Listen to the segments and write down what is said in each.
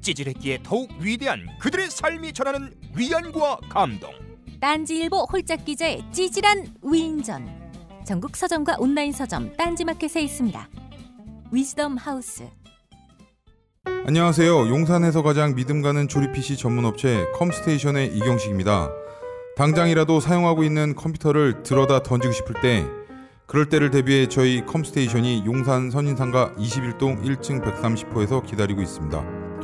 찌질했기에 더욱 위대한 그들의 삶이 전하는 위안과 감동. 딴지일보 홀짝 기자의 찌질한 위인전. 전국 서점과 온라인 서점 딴지마켓에 있습니다. 위즈덤 하우스. 안녕하세요. 용산에서 가장 믿음 가는 조립 PC 전문 업체 컴스테이션의 이경식입니다. 당장이라도 사용하고 있는 컴퓨터를 들어다 던지고 싶을 때 그럴 때를 대비해 저희 컴스테이션이 용산 선인상가 21동 1층 130호에서 기다리고 있습니다.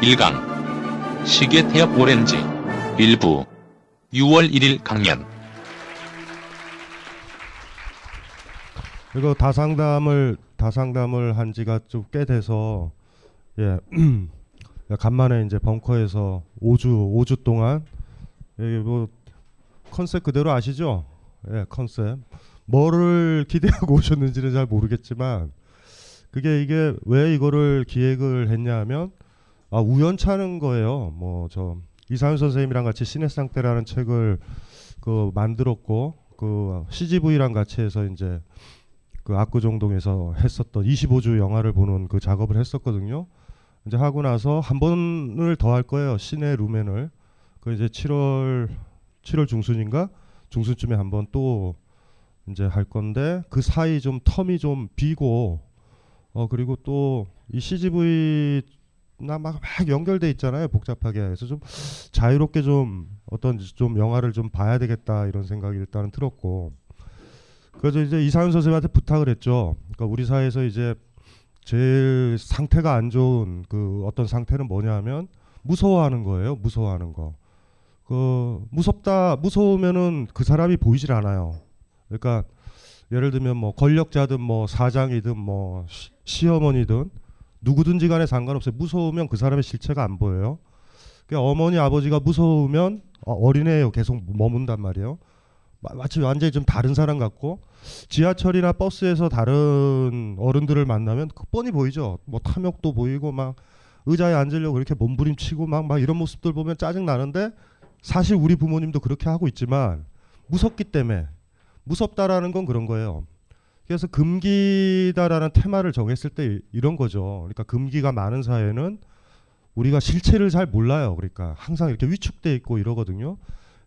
1강. 시계 태엽 오렌지. 일부. 6월 1일 강연. 이거 다상담을 다상담을 한 지가 좀 꽤 돼서 예 간만에 이제 벙커에서 5주 5주 동안 여기 뭐 컨셉 그대로 아시죠? 예 컨셉. 뭐를 기대하고 오셨는지는 잘 모르겠지만 그게 이게 왜 이거를 기획을 했냐면 아 우연찮은 거예요. 뭐 저 이상윤 선생님이랑 같이 신의 상태라는 책을 그 만들었고 그 CGV랑 같이 해서 이제 그 압구정동에서 했었던 25주 영화를 보는 그 작업을 했었거든요. 이제 하고 나서 한 번을 더 할 거예요. 시내 루멘을. 그 이제 7월 7월 중순인가 중순쯤에 한 번 또 이제 할 건데 그 사이 좀 텀이 좀 비고 어 그리고 또 이 CGV 나막 막 연결돼 있잖아요 복잡하게 그래서 좀 자유롭게 좀 어떤 좀 영화를 좀 봐야 되겠다 이런 생각이 일단은 들었고 그래서 이제 이상윤 선생님한테 부탁을 했죠. 그러니까 우리 사회에서 이제 제일 상태가 안 좋은 그 어떤 상태는 뭐냐면 무서워하는 거예요. 무서워하는 거. 그 무섭다 무서우면은 그 사람이 보이질 않아요. 그러니까 예를 들면 뭐 권력자든 뭐 사장이든 뭐 시, 시어머니든 누구든지 간에 상관없어요. 무서우면 그 사람의 실체가 안 보여요. 그러니까 어머니 아버지가 무서우면 어, 어린애예요. 계속 머문단 말이에요. 마치 완전히 좀 다른 사람 같고 지하철이나 버스에서 다른 어른들을 만나면 그 뻔히 보이죠. 뭐 탐욕도 보이고 막 의자에 앉으려고 이렇게 몸부림치고 막, 막 이런 모습들 보면 짜증 나는데 사실 우리 부모님도 그렇게 하고 있지만 무섭기 때문에 무섭다라는 건 그런 거예요. 그래서 금기다라는 테마를 정했을 때 이런 거죠. 그러니까 금기가 많은 사회는 우리가 실체를 잘 몰라요. 그러니까 항상 이렇게 위축돼 있고 이러거든요.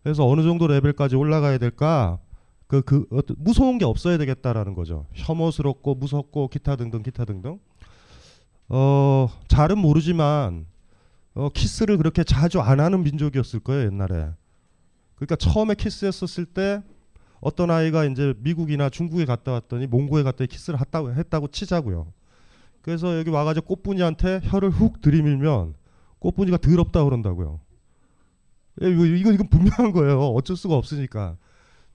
그래서 어느 정도 레벨까지 올라가야 될까? 그, 그, 어떤, 무서운 게 없어야 되겠다라는 거죠. 혐오스럽고 무섭고 기타 등등 기타 등등. 어, 잘은 모르지만, 어, 키스를 그렇게 자주 안 하는 민족이었을 거예요, 옛날에. 그러니까 처음에 키스했었을 때 어떤 아이가 이제 미국이나 중국에 갔다 왔더니 몽고에 갔더니 키스를 했다고, 했다고 치자고요. 그래서 여기 와가지고 꽃분이한테 혀를 훅 들이밀면 꽃분이가 더럽다 그런다고요. 예, 이거 이건 분명한 거예요. 어쩔 수가 없으니까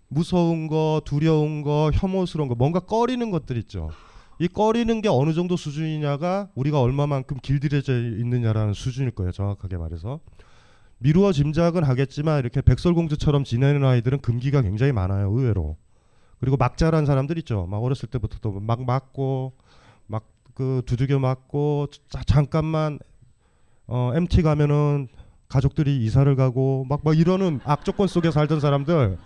무서운 거, 두려운 거, 혐오스러운 거, 뭔가 꺼리는 것들 있죠. 이 꺼리는 게 어느 정도 수준이냐가 우리가 얼마만큼 길들여져 있느냐라는 수준일 거예요. 정확하게 말해서 미루어 짐작은 하겠지만 이렇게 백설공주처럼 지내는 아이들은 금기가 굉장히 많아요. 의외로. 그리고 막 자란 사람들 있죠. 막 어렸을 때부터 막 맞고 막 그 두들겨 맞고 자, 잠깐만 어, MT 가면은 가족들이 이사를 가고 막 막 이러는 악조건 속에 살던 사람들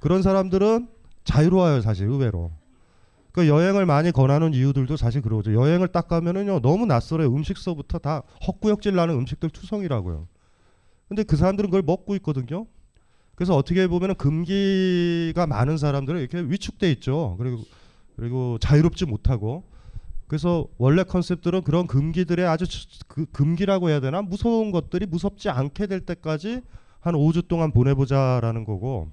그런 사람들은 자유로워요 사실 의외로. 그 여행을 많이 권하는 이유들도 사실 그러죠. 여행을 딱 가면은요 너무 낯설어요. 음식서부터 다 헛구역질 나는 음식들 투성이라고요. 근데 그 사람들은 그걸 먹고 있거든요. 그래서 어떻게 보면은 금기가 많은 사람들은 이렇게 위축돼 있죠. 그리고 그리고 자유롭지 못하고 그래서 원래 컨셉들은 그런 금기들의 아주 주- 그 금기라고 해야 되나 무서운 것들이 무섭지 않게 될 때까지 한 5주 동안 보내보자라는 거고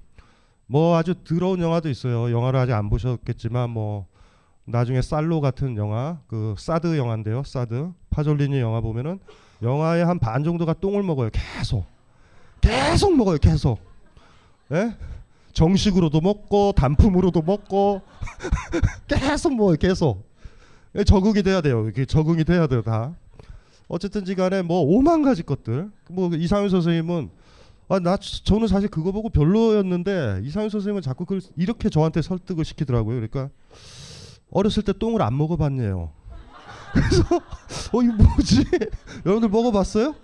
뭐 아주 더러운 영화도 있어요. 영화를 아직 안 보셨겠지만 뭐 나중에 살로 같은 영화 그 사드 영화인데요. 사드 파졸리니 영화 보면은 영화의 한 반 정도가 똥을 먹어요. 계속 계속 먹어요. 계속 예? 정식으로도 먹고 단품으로도 먹고 계속 먹어요. 계속 예, 적응이 돼야 돼요. 이게 적응이 돼야 돼요. 다 어쨌든지 간에 뭐 오만 가지 것들 뭐 이상윤 선생님은 아, 나 저- 저는 사실 그거 보고 별로였는데 이상윤 선생님은 자꾸 그걸 이렇게 저한테 설득을 시키더라고요. 그러니까 어렸을 때 똥을 안 먹어봤네요. 그래서 어 이거 뭐지? 여러분들 먹어봤어요?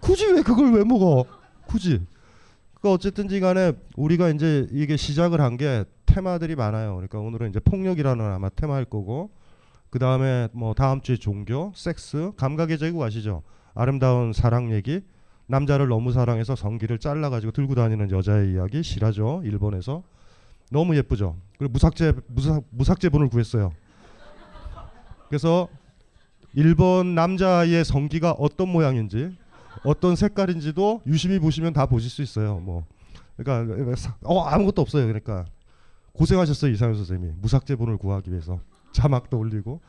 굳이 왜 그걸 왜 먹어? 굳이. 그 어쨌든지 간에 우리가 이제 이게 시작을 한 게 테마들이 많아요. 그러니까 오늘은 이제 폭력이라는 아마 테마일 거고 그 다음에 뭐 다음 주에 종교, 섹스, 감각의 제국 아시죠? 아름다운 사랑 얘기, 남자를 너무 사랑해서 성기를 잘라가지고 들고 다니는 여자의 이야기 실화죠. 일본에서 너무 예쁘죠. 그리고 무삭제 무삭 무삭제본을 구했어요. 그래서 일본 남자의 성기가 어떤 모양인지 어떤 색깔인지도 유심히 보시면 다 보실 수 있어요. 뭐. 그러니까 사- 어 아무것도 없어요. 그러니까 고생하셨어요 이상현 선생님이. 무삭제본을 구하기 위해서. 자막도 올리고.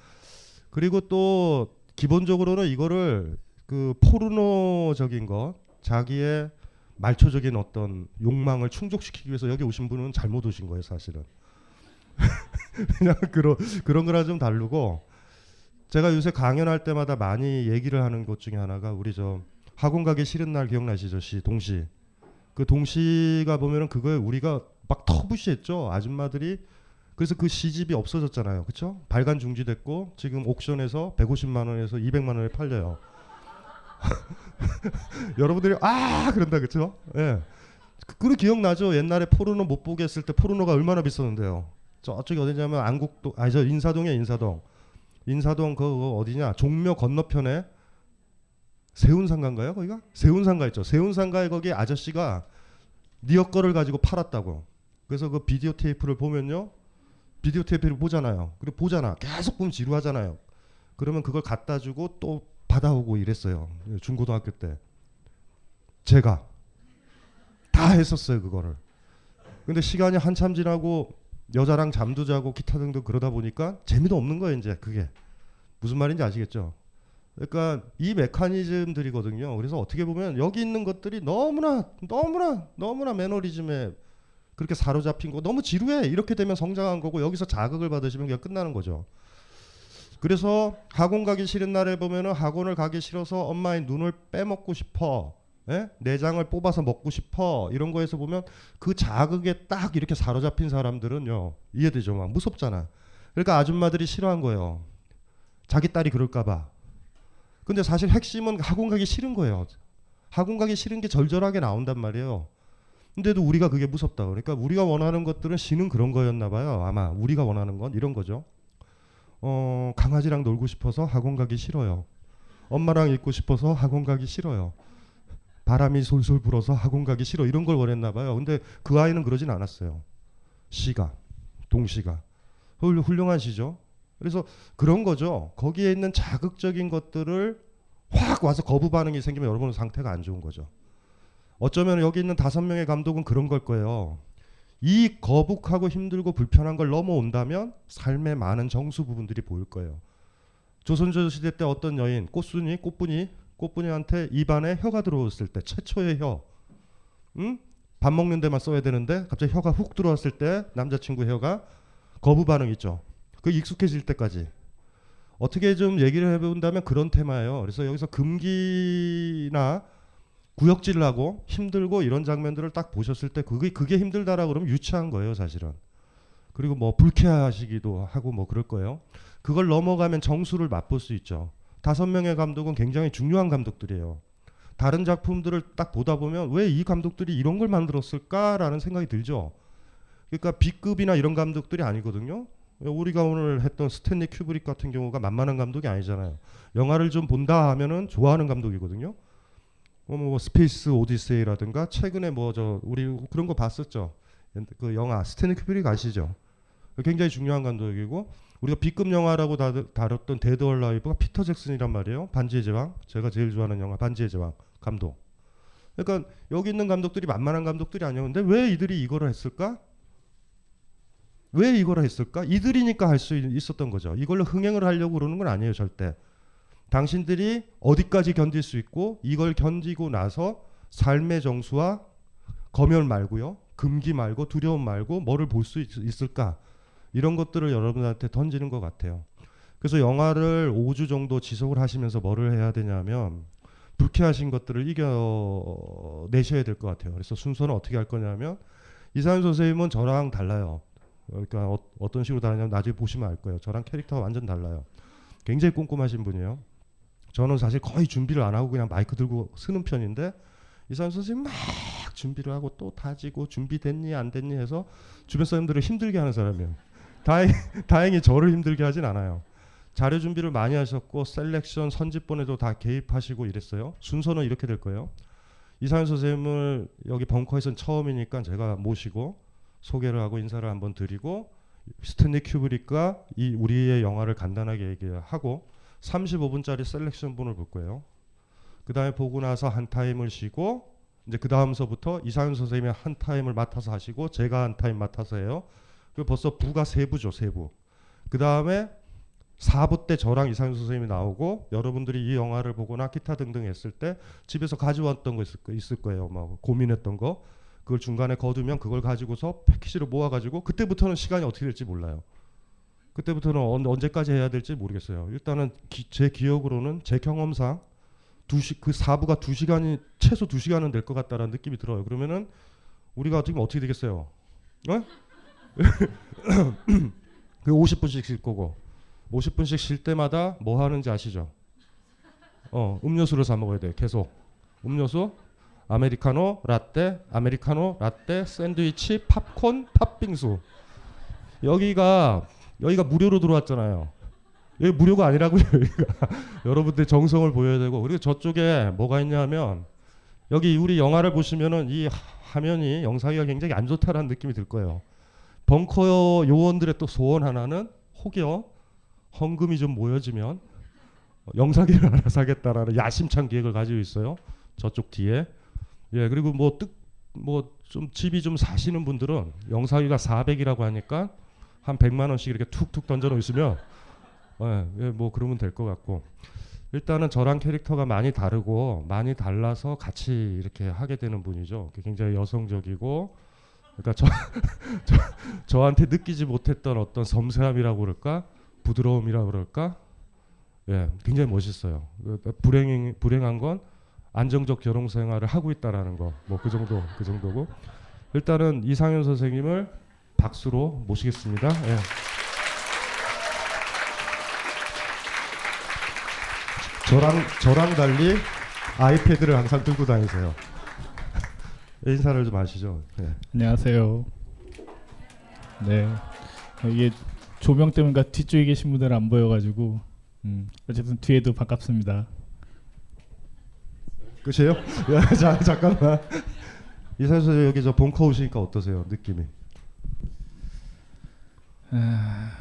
그리고 또 기본적으로는 이거를 그 포르노적인 것 자기의 말초적인 어떤 욕망을 충족시키기 위해서 여기 오신 분은 잘못 오신 거예요 사실은. 그냥 그런 그런 거랑 좀 다르고 제가 요새 강연할 때마다 많이 얘기를 하는 것 중에 하나가 우리 저 학원 가기 싫은 날 기억나시죠? 시 동시. 그 동시가 보면은 그거에 우리가 막 터부시했죠? 아줌마들이. 그래서 그 시집이 없어졌잖아요. 그렇죠 발간 중지됐고 지금 옥션에서 150만 원에서 200만 원에 팔려요. 여러분들이 아 그런다 그렇죠 예. 그- 그거 기억나죠? 옛날에 포르노 못 보게 했을 때 포르노가 얼마나 비쌌는데요? 저쪽이 어디냐면 안국도 아니 저 인사동에 인사동 인사동 그 어디냐? 종묘 건너편에 세운상가인가요 거기가? 세운상가 있죠. 세운상가에 거기 아저씨가 니어 거를 가지고 팔았다고. 그래서 그 비디오 테이프를 보면요. 비디오 테이프를 보잖아요. 그리고 보잖아. 계속 보면 지루하잖아요. 그러면 그걸 갖다 주고 또 받아오고 이랬어요. 중고등학교 때. 제가. 다 했었어요 그거를. 근데 시간이 한참 지나고 여자랑 잠도 자고 기타 등등 그러다 보니까 재미도 없는 거예요 이제 그게. 무슨 말인지 아시겠죠? 그러니까 이 메커니즘들이거든요. 그래서 어떻게 보면 여기 있는 것들이 너무나 너무나 너무나 매너리즘에 그렇게 사로잡힌 거 너무 지루해. 이렇게 되면 성장한 거고 여기서 자극을 받으시면 그냥 끝나는 거죠. 그래서 학원 가기 싫은 날에 보면은 학원을 가기 싫어서 엄마의 눈을 빼먹고 싶어 예? 내장을 뽑아서 먹고 싶어. 이런 거에서 보면 그 자극에 딱 이렇게 사로잡힌 사람들은요 이해되죠? 막 무섭잖아. 그러니까 아줌마들이 싫어한 거예요. 자기 딸이 그럴까봐. 근데 사실 핵심은 학원 가기 싫은 거예요. 학원 가기 싫은 게 절절하게 나온단 말이에요. 근데도 우리가 그게 무섭다. 그러니까 우리가 원하는 것들은 신은 그런 거였나 봐요. 아마 우리가 원하는 건 이런 거죠. 어 강아지랑 놀고 싶어서 학원 가기 싫어요. 엄마랑 있고 싶어서 학원 가기 싫어요 바람이 솔솔 불어서 학원 가기 싫어 이런 걸 원했나 봐요. 근데 그 아이는 그러진 않았어요. 시가 동시가 훌- 훌륭한 시죠. 그래서 그런 거죠. 거기에 있는 자극적인 것들을 확 와서 거부 반응이 생기면 여러분은 상태가 안 좋은 거죠. 어쩌면 여기 있는 다섯 명의 감독은 그런 걸 거예요. 이 거북하고 힘들고 불편한 걸 넘어온다면 삶의 많은 정수 부분들이 보일 거예요. 조선조 시대 때 어떤 여인 꽃순이 꽃분이 꽃분이한테 입안에 혀가 들어왔을 때 최초의 혀, 응? 밥 먹는 데만 써야 되는데 갑자기 혀가 훅 들어왔을 때 남자친구 혀가 거부 반응 있죠. 그 익숙해질 때까지 어떻게 좀 얘기를 해본다면 그런 테마예요. 그래서 여기서 금기나 구역질을 하고 힘들고 이런 장면들을 딱 보셨을 때 그게 그게 힘들다라 그러면 유치한 거예요, 사실은. 그리고 뭐 불쾌하시기도 하고 뭐 그럴 거예요. 그걸 넘어가면 정수를 맛볼 수 있죠. 다섯 명의 감독은 굉장히 중요한 감독들이에요. 다른 작품들을 딱 보다 보면 왜 이 감독들이 이런 걸 만들었을까라는 생각이 들죠. 그러니까 B급이나 이런 감독들이 아니거든요. 우리가 오늘 했던 스탠리 큐브릭 같은 경우가 만만한 감독이 아니잖아요. 영화를 좀 본다 하면은 좋아하는 감독이거든요. 어, 뭐 스페이스 오디세이라든가 최근에 뭐 저 우리 그런 거 봤었죠. 그 영화 스탠리 큐브릭 아시죠? 굉장히 중요한 감독이고 우리가 B급 영화라고 다, 다뤘던 데드 얼라이브가 피터 잭슨이란 말이에요. 반지의 제왕. 제가 제일 좋아하는 영화 반지의 제왕 감독. 그러니까 여기 있는 감독들이 만만한 감독들이 아니었 근데 왜 이들이 이거를 했을까? 왜 이걸 했을까? 이들이니까 할 수 있었던 거죠. 이걸로 흥행을 하려고 그러는 건 아니에요, 절대. 당신들이 어디까지 견딜 수 있고 이걸 견디고 나서 삶의 정수와 검열 말고요. 금기 말고 두려움 말고 뭐를 볼 수 있을까? 이런 것들을 여러분한테 던지는 것 같아요. 그래서 영화를 5주 정도 지속을 하시면서 뭐를 해야 되냐면 불쾌하신 것들을 이겨내셔야 될 것 같아요. 그래서 순서는 어떻게 할 거냐면 이사연 선생님은 저랑 달라요. 그러니까 어, 떤 식으로 다르냐면 나중에 보시면 알 거예요. 저랑 캐릭터가 완전 달라요. 굉장히 꼼꼼하신 분이에요. 저는 사실 거의 준비를 안 하고 그냥 마이크 들고 쓰는 편인데 이상용 선생님 막 준비를 하고 또 따지고 준비됐니 안 됐니 해서 주변 사람들을 힘들게 하는 사람이에요. 다행, 다행히 저를 힘들게 하진 않아요. 자료 준비를 많이 하셨고 selection 편집본에도 다 개입하시고 이랬어요. 순서는 이렇게 될 거예요. 이상용 선생님을 여기 벙커에서는 처음이니까 제가 모시고 소개를 하고 인사를 한번 드리고 스탠리 큐브릭과 이 우리의 영화를 간단하게 얘기하고 35분짜리 selection본을 볼 거예요. 그 다음에 보고 나서 한 타임을 쉬고 이제 그 다음서부터 이상용 선생님이 한 타임을 맡아서 하시고 제가 한 타임 맡아서 해요. 그 벌써 부가 세 부죠, 세 부. 그 다음에 4부 때 저랑 이상용 선생님이 나오고 여러분들이 이 영화를 보거나 기타 등등 했을 때 집에서 가져왔던 거 있을, 거예요. 뭐 고민했던 거. 그걸 중간에 거두면 그걸 가지고서 패키지로 모아가지고 그때부터는 시간이 어떻게 될지 몰라요. 그때부터는 언, 언제까지 해야 될지 모르겠어요. 일단은 기, 제 기억으로는 제 경험상 두시 그 사부가 두 시간이 최소 두 시간은 될 것 같다라는 느낌이 들어요. 그러면은 우리가 지금 어떻게 되겠어요? 어? 그 50분씩 쉴 거고 50분씩 쉴 때마다 뭐 하는지 아시죠? 어 음료수를 사 먹어야 돼 계속 음료수 아메리카노, 라떼, 아메리카노, 라떼, 샌드위치, 팝콘, 팥빙수. 여기가 여기가 무료로 들어왔잖아요. 여기 무료가 아니라고요. 여기가. 여러분들 정성을 보여야 되고 그리고 저쪽에 뭐가 있냐면 여기 우리 영화를 보시면은 이 화면이 영상이 굉장히 안 좋다라는 느낌이 들 거예요. 벙커 요원들의 또 소원 하나는 혹여 헌금이 좀 모여지면 영상기를 하나 사겠다라는 야심찬 계획을 가지고 있어요. 저쪽 뒤에. 예, 그리고 뭐 뜻, 뭐 좀 집이 좀 사시는 분들은 영상위가 400이라고 하니까 한 100만 원씩 이렇게 툭툭 던져 놓으시면 예, 예, 뭐 그러면 될 것 같고 일단은 저랑 캐릭터가 많이 다르고 많이 달라서 같이 이렇게 하게 되는 분이죠. 굉장히 여성적이고 그러니까 저, 저 저한테 느끼지 못했던 어떤 섬세함이라고 그럴까 부드러움이라고 그럴까 예, 굉장히 멋있어요. 그, 불행 불행한 건 안정적 결혼 생활을 하고 있다라는 거 뭐 그 정도 그 정도고 일단은 이상현 선생님을 박수로 모시겠습니다. 예. 저랑 저랑 달리 아이패드를 항상 들고 다니세요. 인사를 좀 하시죠. 네. 안녕하세요. 네, 이게 조명 때문에 뒤쪽에 계신 분들 안 보여가지고 음, 어쨌든 뒤에도 반갑습니다. 끝이에요? 야, 자, 잠깐만. 선생 여기 저 본커 오시니까 어떠세요? 느낌이? 아,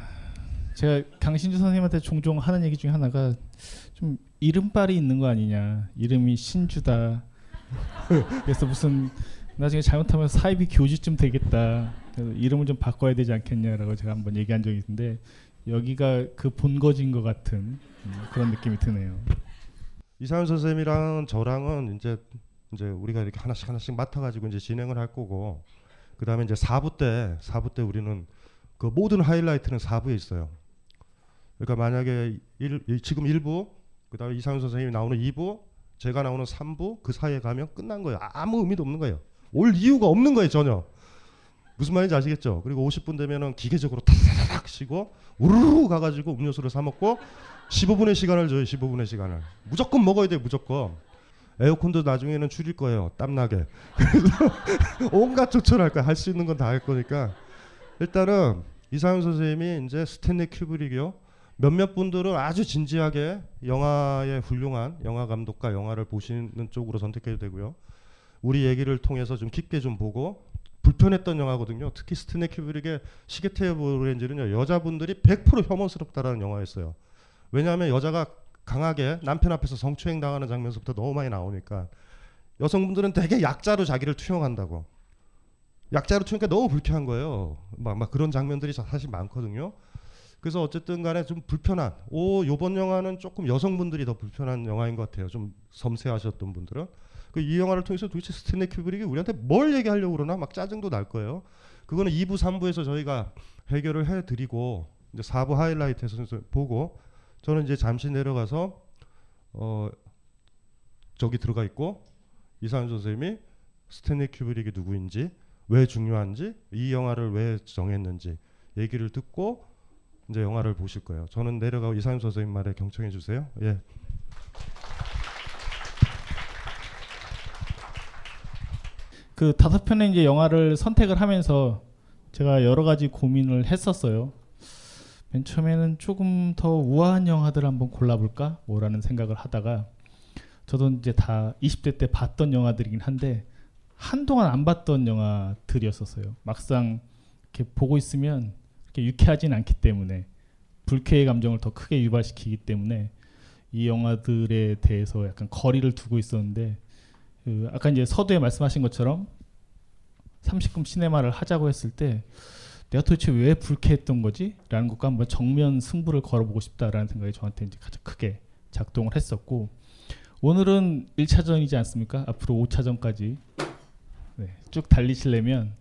제가 강신주 선생님한테 종종 하는 얘기 중에 하나가 좀 이름빨이 있는 거 아니냐. 이름이 신주다. 그래서 무슨 나중에 잘못하면 사입이 교주쯤 되겠다. 이름을 좀 바꿔야 되지 않겠냐라고 제가 한번 얘기한 적이 있는데 여기가 그 본거지인 것 같은 음, 그런 느낌이 드네요. 이상현 선생님이랑 저랑은 이제 이제 우리가 이렇게 하나씩 하나씩 맡아가지고 이제 진행을 할 거고 그 다음에 이제 4부 때 4부 때 우리는 그 모든 하이라이트는 4부에 있어요. 그러니까 만약에 일, 지금 1부 그 다음에 이상현 선생님이 나오는 2부 제가 나오는 3부 그 사이에 가면 끝난 거예요. 아무 의미도 없는 거예요. 올 이유가 없는 거예요 전혀. 무슨 말인지 아시겠죠? 그리고 50분 되면은 기계적으로 타닥 쉬고 우르르 가가지고 음료수를 사 먹고 15분의 시간을 줘요. 15분의 시간을. 무조건 먹어야 돼요. 무조건. 에어컨도 나중에는 줄일 거예요. 땀나게. 그래서 온갖 조처를 할 거야. 할 수 있는 건 다 할 거니까. 일단은 이상훈 선생님이 이제 스탠리 큐브릭이요. 몇몇 분들은 아주 진지하게 영화의 훌륭한 영화 감독과 영화를 보시는 쪽으로 선택해도 되고요. 우리 얘기를 통해서 좀 깊게 좀 보고 불편했던 영화거든요. 특히 스탠리 큐브릭의 시계테이블 오렌지는요. 여자분들이 100% 혐오스럽다라는 영화였어요. 왜냐하면 여자가 강하게 남편 앞에서 성추행 당하는 장면부터 너무 많이 나오니까 여성분들은 되게 약자로 자기를 투영한다고. 약자로 투영하니까 너무 불쾌한 거예요. 막, 막 그런 장면들이 사실 많거든요. 그래서 어쨌든 간에 좀 불편한 오 요번 영화는 조금 여성분들이 더 불편한 영화인 것 같아요. 좀 섬세하셨던 분들은 그 이 영화를 통해서 도대체 스탠리 큐브릭이 우리한테 뭘 얘기하려고 그러나 막 짜증도 날 거예요. 그거는 2부 3부에서 저희가 해결을 해 드리고 이제 4부 하이라이트에서 보고 저는 이제 잠시 내려가서 어 저기 들어가 있고 이상용 선생님이 스탠리 큐브릭이 누구인지 왜 중요한지 이 영화를 왜 정했는지 얘기를 듣고 이제 영화를 보실 거예요. 저는 내려가고 이상훈 선생님 말에 경청해 주세요. 예. 그 다섯 편의 이제 영화를 선택을 하면서 제가 여러 가지 고민을 했었어요. 맨 처음에는 조금 더 우아한 영화들을 한번 골라볼까 뭐라는 생각을 하다가 저도 이제 다 20대 때 봤던 영화들이긴 한데 한동안 안 봤던 영화들이었었어요. 막상 이렇게 보고 있으면 이렇게 유쾌하진 않기 때문에 불쾌의 감정을 더 크게 유발시키기 때문에 이 영화들에 대해서 약간 거리를 두고 있었는데 그 아까 이제 서두에 말씀하신 것처럼 30금 시네마를 하자고 했을 때 내가 도대체 왜 불쾌했던 거지? 라는 것과 한번 정면 승부를 걸어보고 싶다라는 생각이 저한테 이제 가장 크게 작동을 했었고 오늘은 1차전이지 않습니까? 앞으로 5차전까지 네, 쭉 달리시려면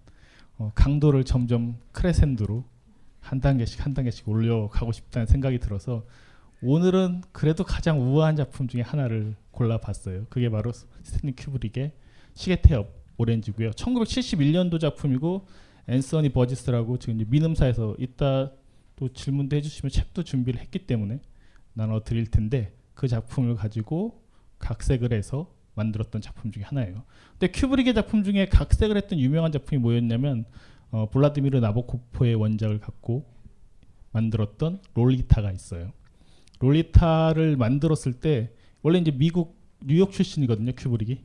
어, 강도를 점점 크레센도로 한 단계씩 한 단계씩 올려가고 싶다는 생각이 들어서 오늘은 그래도 가장 우아한 작품 중에 하나를 골라봤어요. 그게 바로 스탠리 큐브릭의 시계태엽 오렌지고요. 1971년도 작품이고 앤서니 버지스라고 지금 민음사에서 이따 또 질문도 해주시면 책도 준비를 했기 때문에 나눠 드릴 텐데 그 작품을 가지고 각색을 해서 만들었던 작품 중에 하나예요. 근데 큐브릭의 작품 중에 각색을 했던 유명한 작품이 뭐였냐면 어, 블라디미르 나보코프의 원작을 갖고 만들었던 롤리타가 있어요. 롤리타를 만들었을 때 원래 이제 미국 뉴욕 출신이거든요 큐브릭이.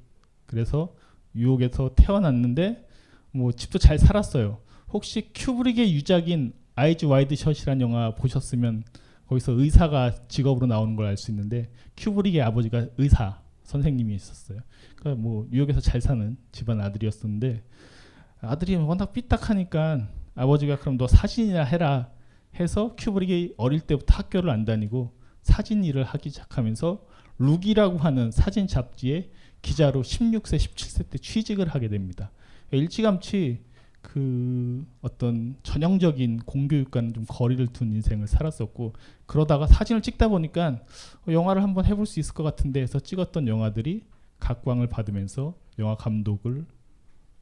그래서 뉴욕에서 태어났는데 뭐 집도 잘 살았어요. 혹시 큐브릭의 유작인 아이즈 와이드 셧이라는 영화 보셨으면 거기서 의사가 직업으로 나오는 걸 알 수 있는데 큐브릭의 아버지가 의사 선생님이 있었어요. 그러니까 뭐 뉴욕에서 잘 사는 집안 아들이었었는데 아들이 워낙 삐딱하니까 아버지가 그럼 너 사진이나 해라 해서 큐브릭이 어릴 때부터 학교를 안 다니고 사진 일을 하기 시작하면서 룩이라고 하는 사진 잡지에 기자로 16세, 17세 때 취직을 하게 됩니다. 일찌감치 그 어떤 전형적인 공교육과는 좀 거리를 둔 인생을 살았었고 그러다가 사진을 찍다 보니까 영화를 한번 해볼 수 있을 것 같은데 해서 찍었던 영화들이 각광을 받으면서 영화 감독을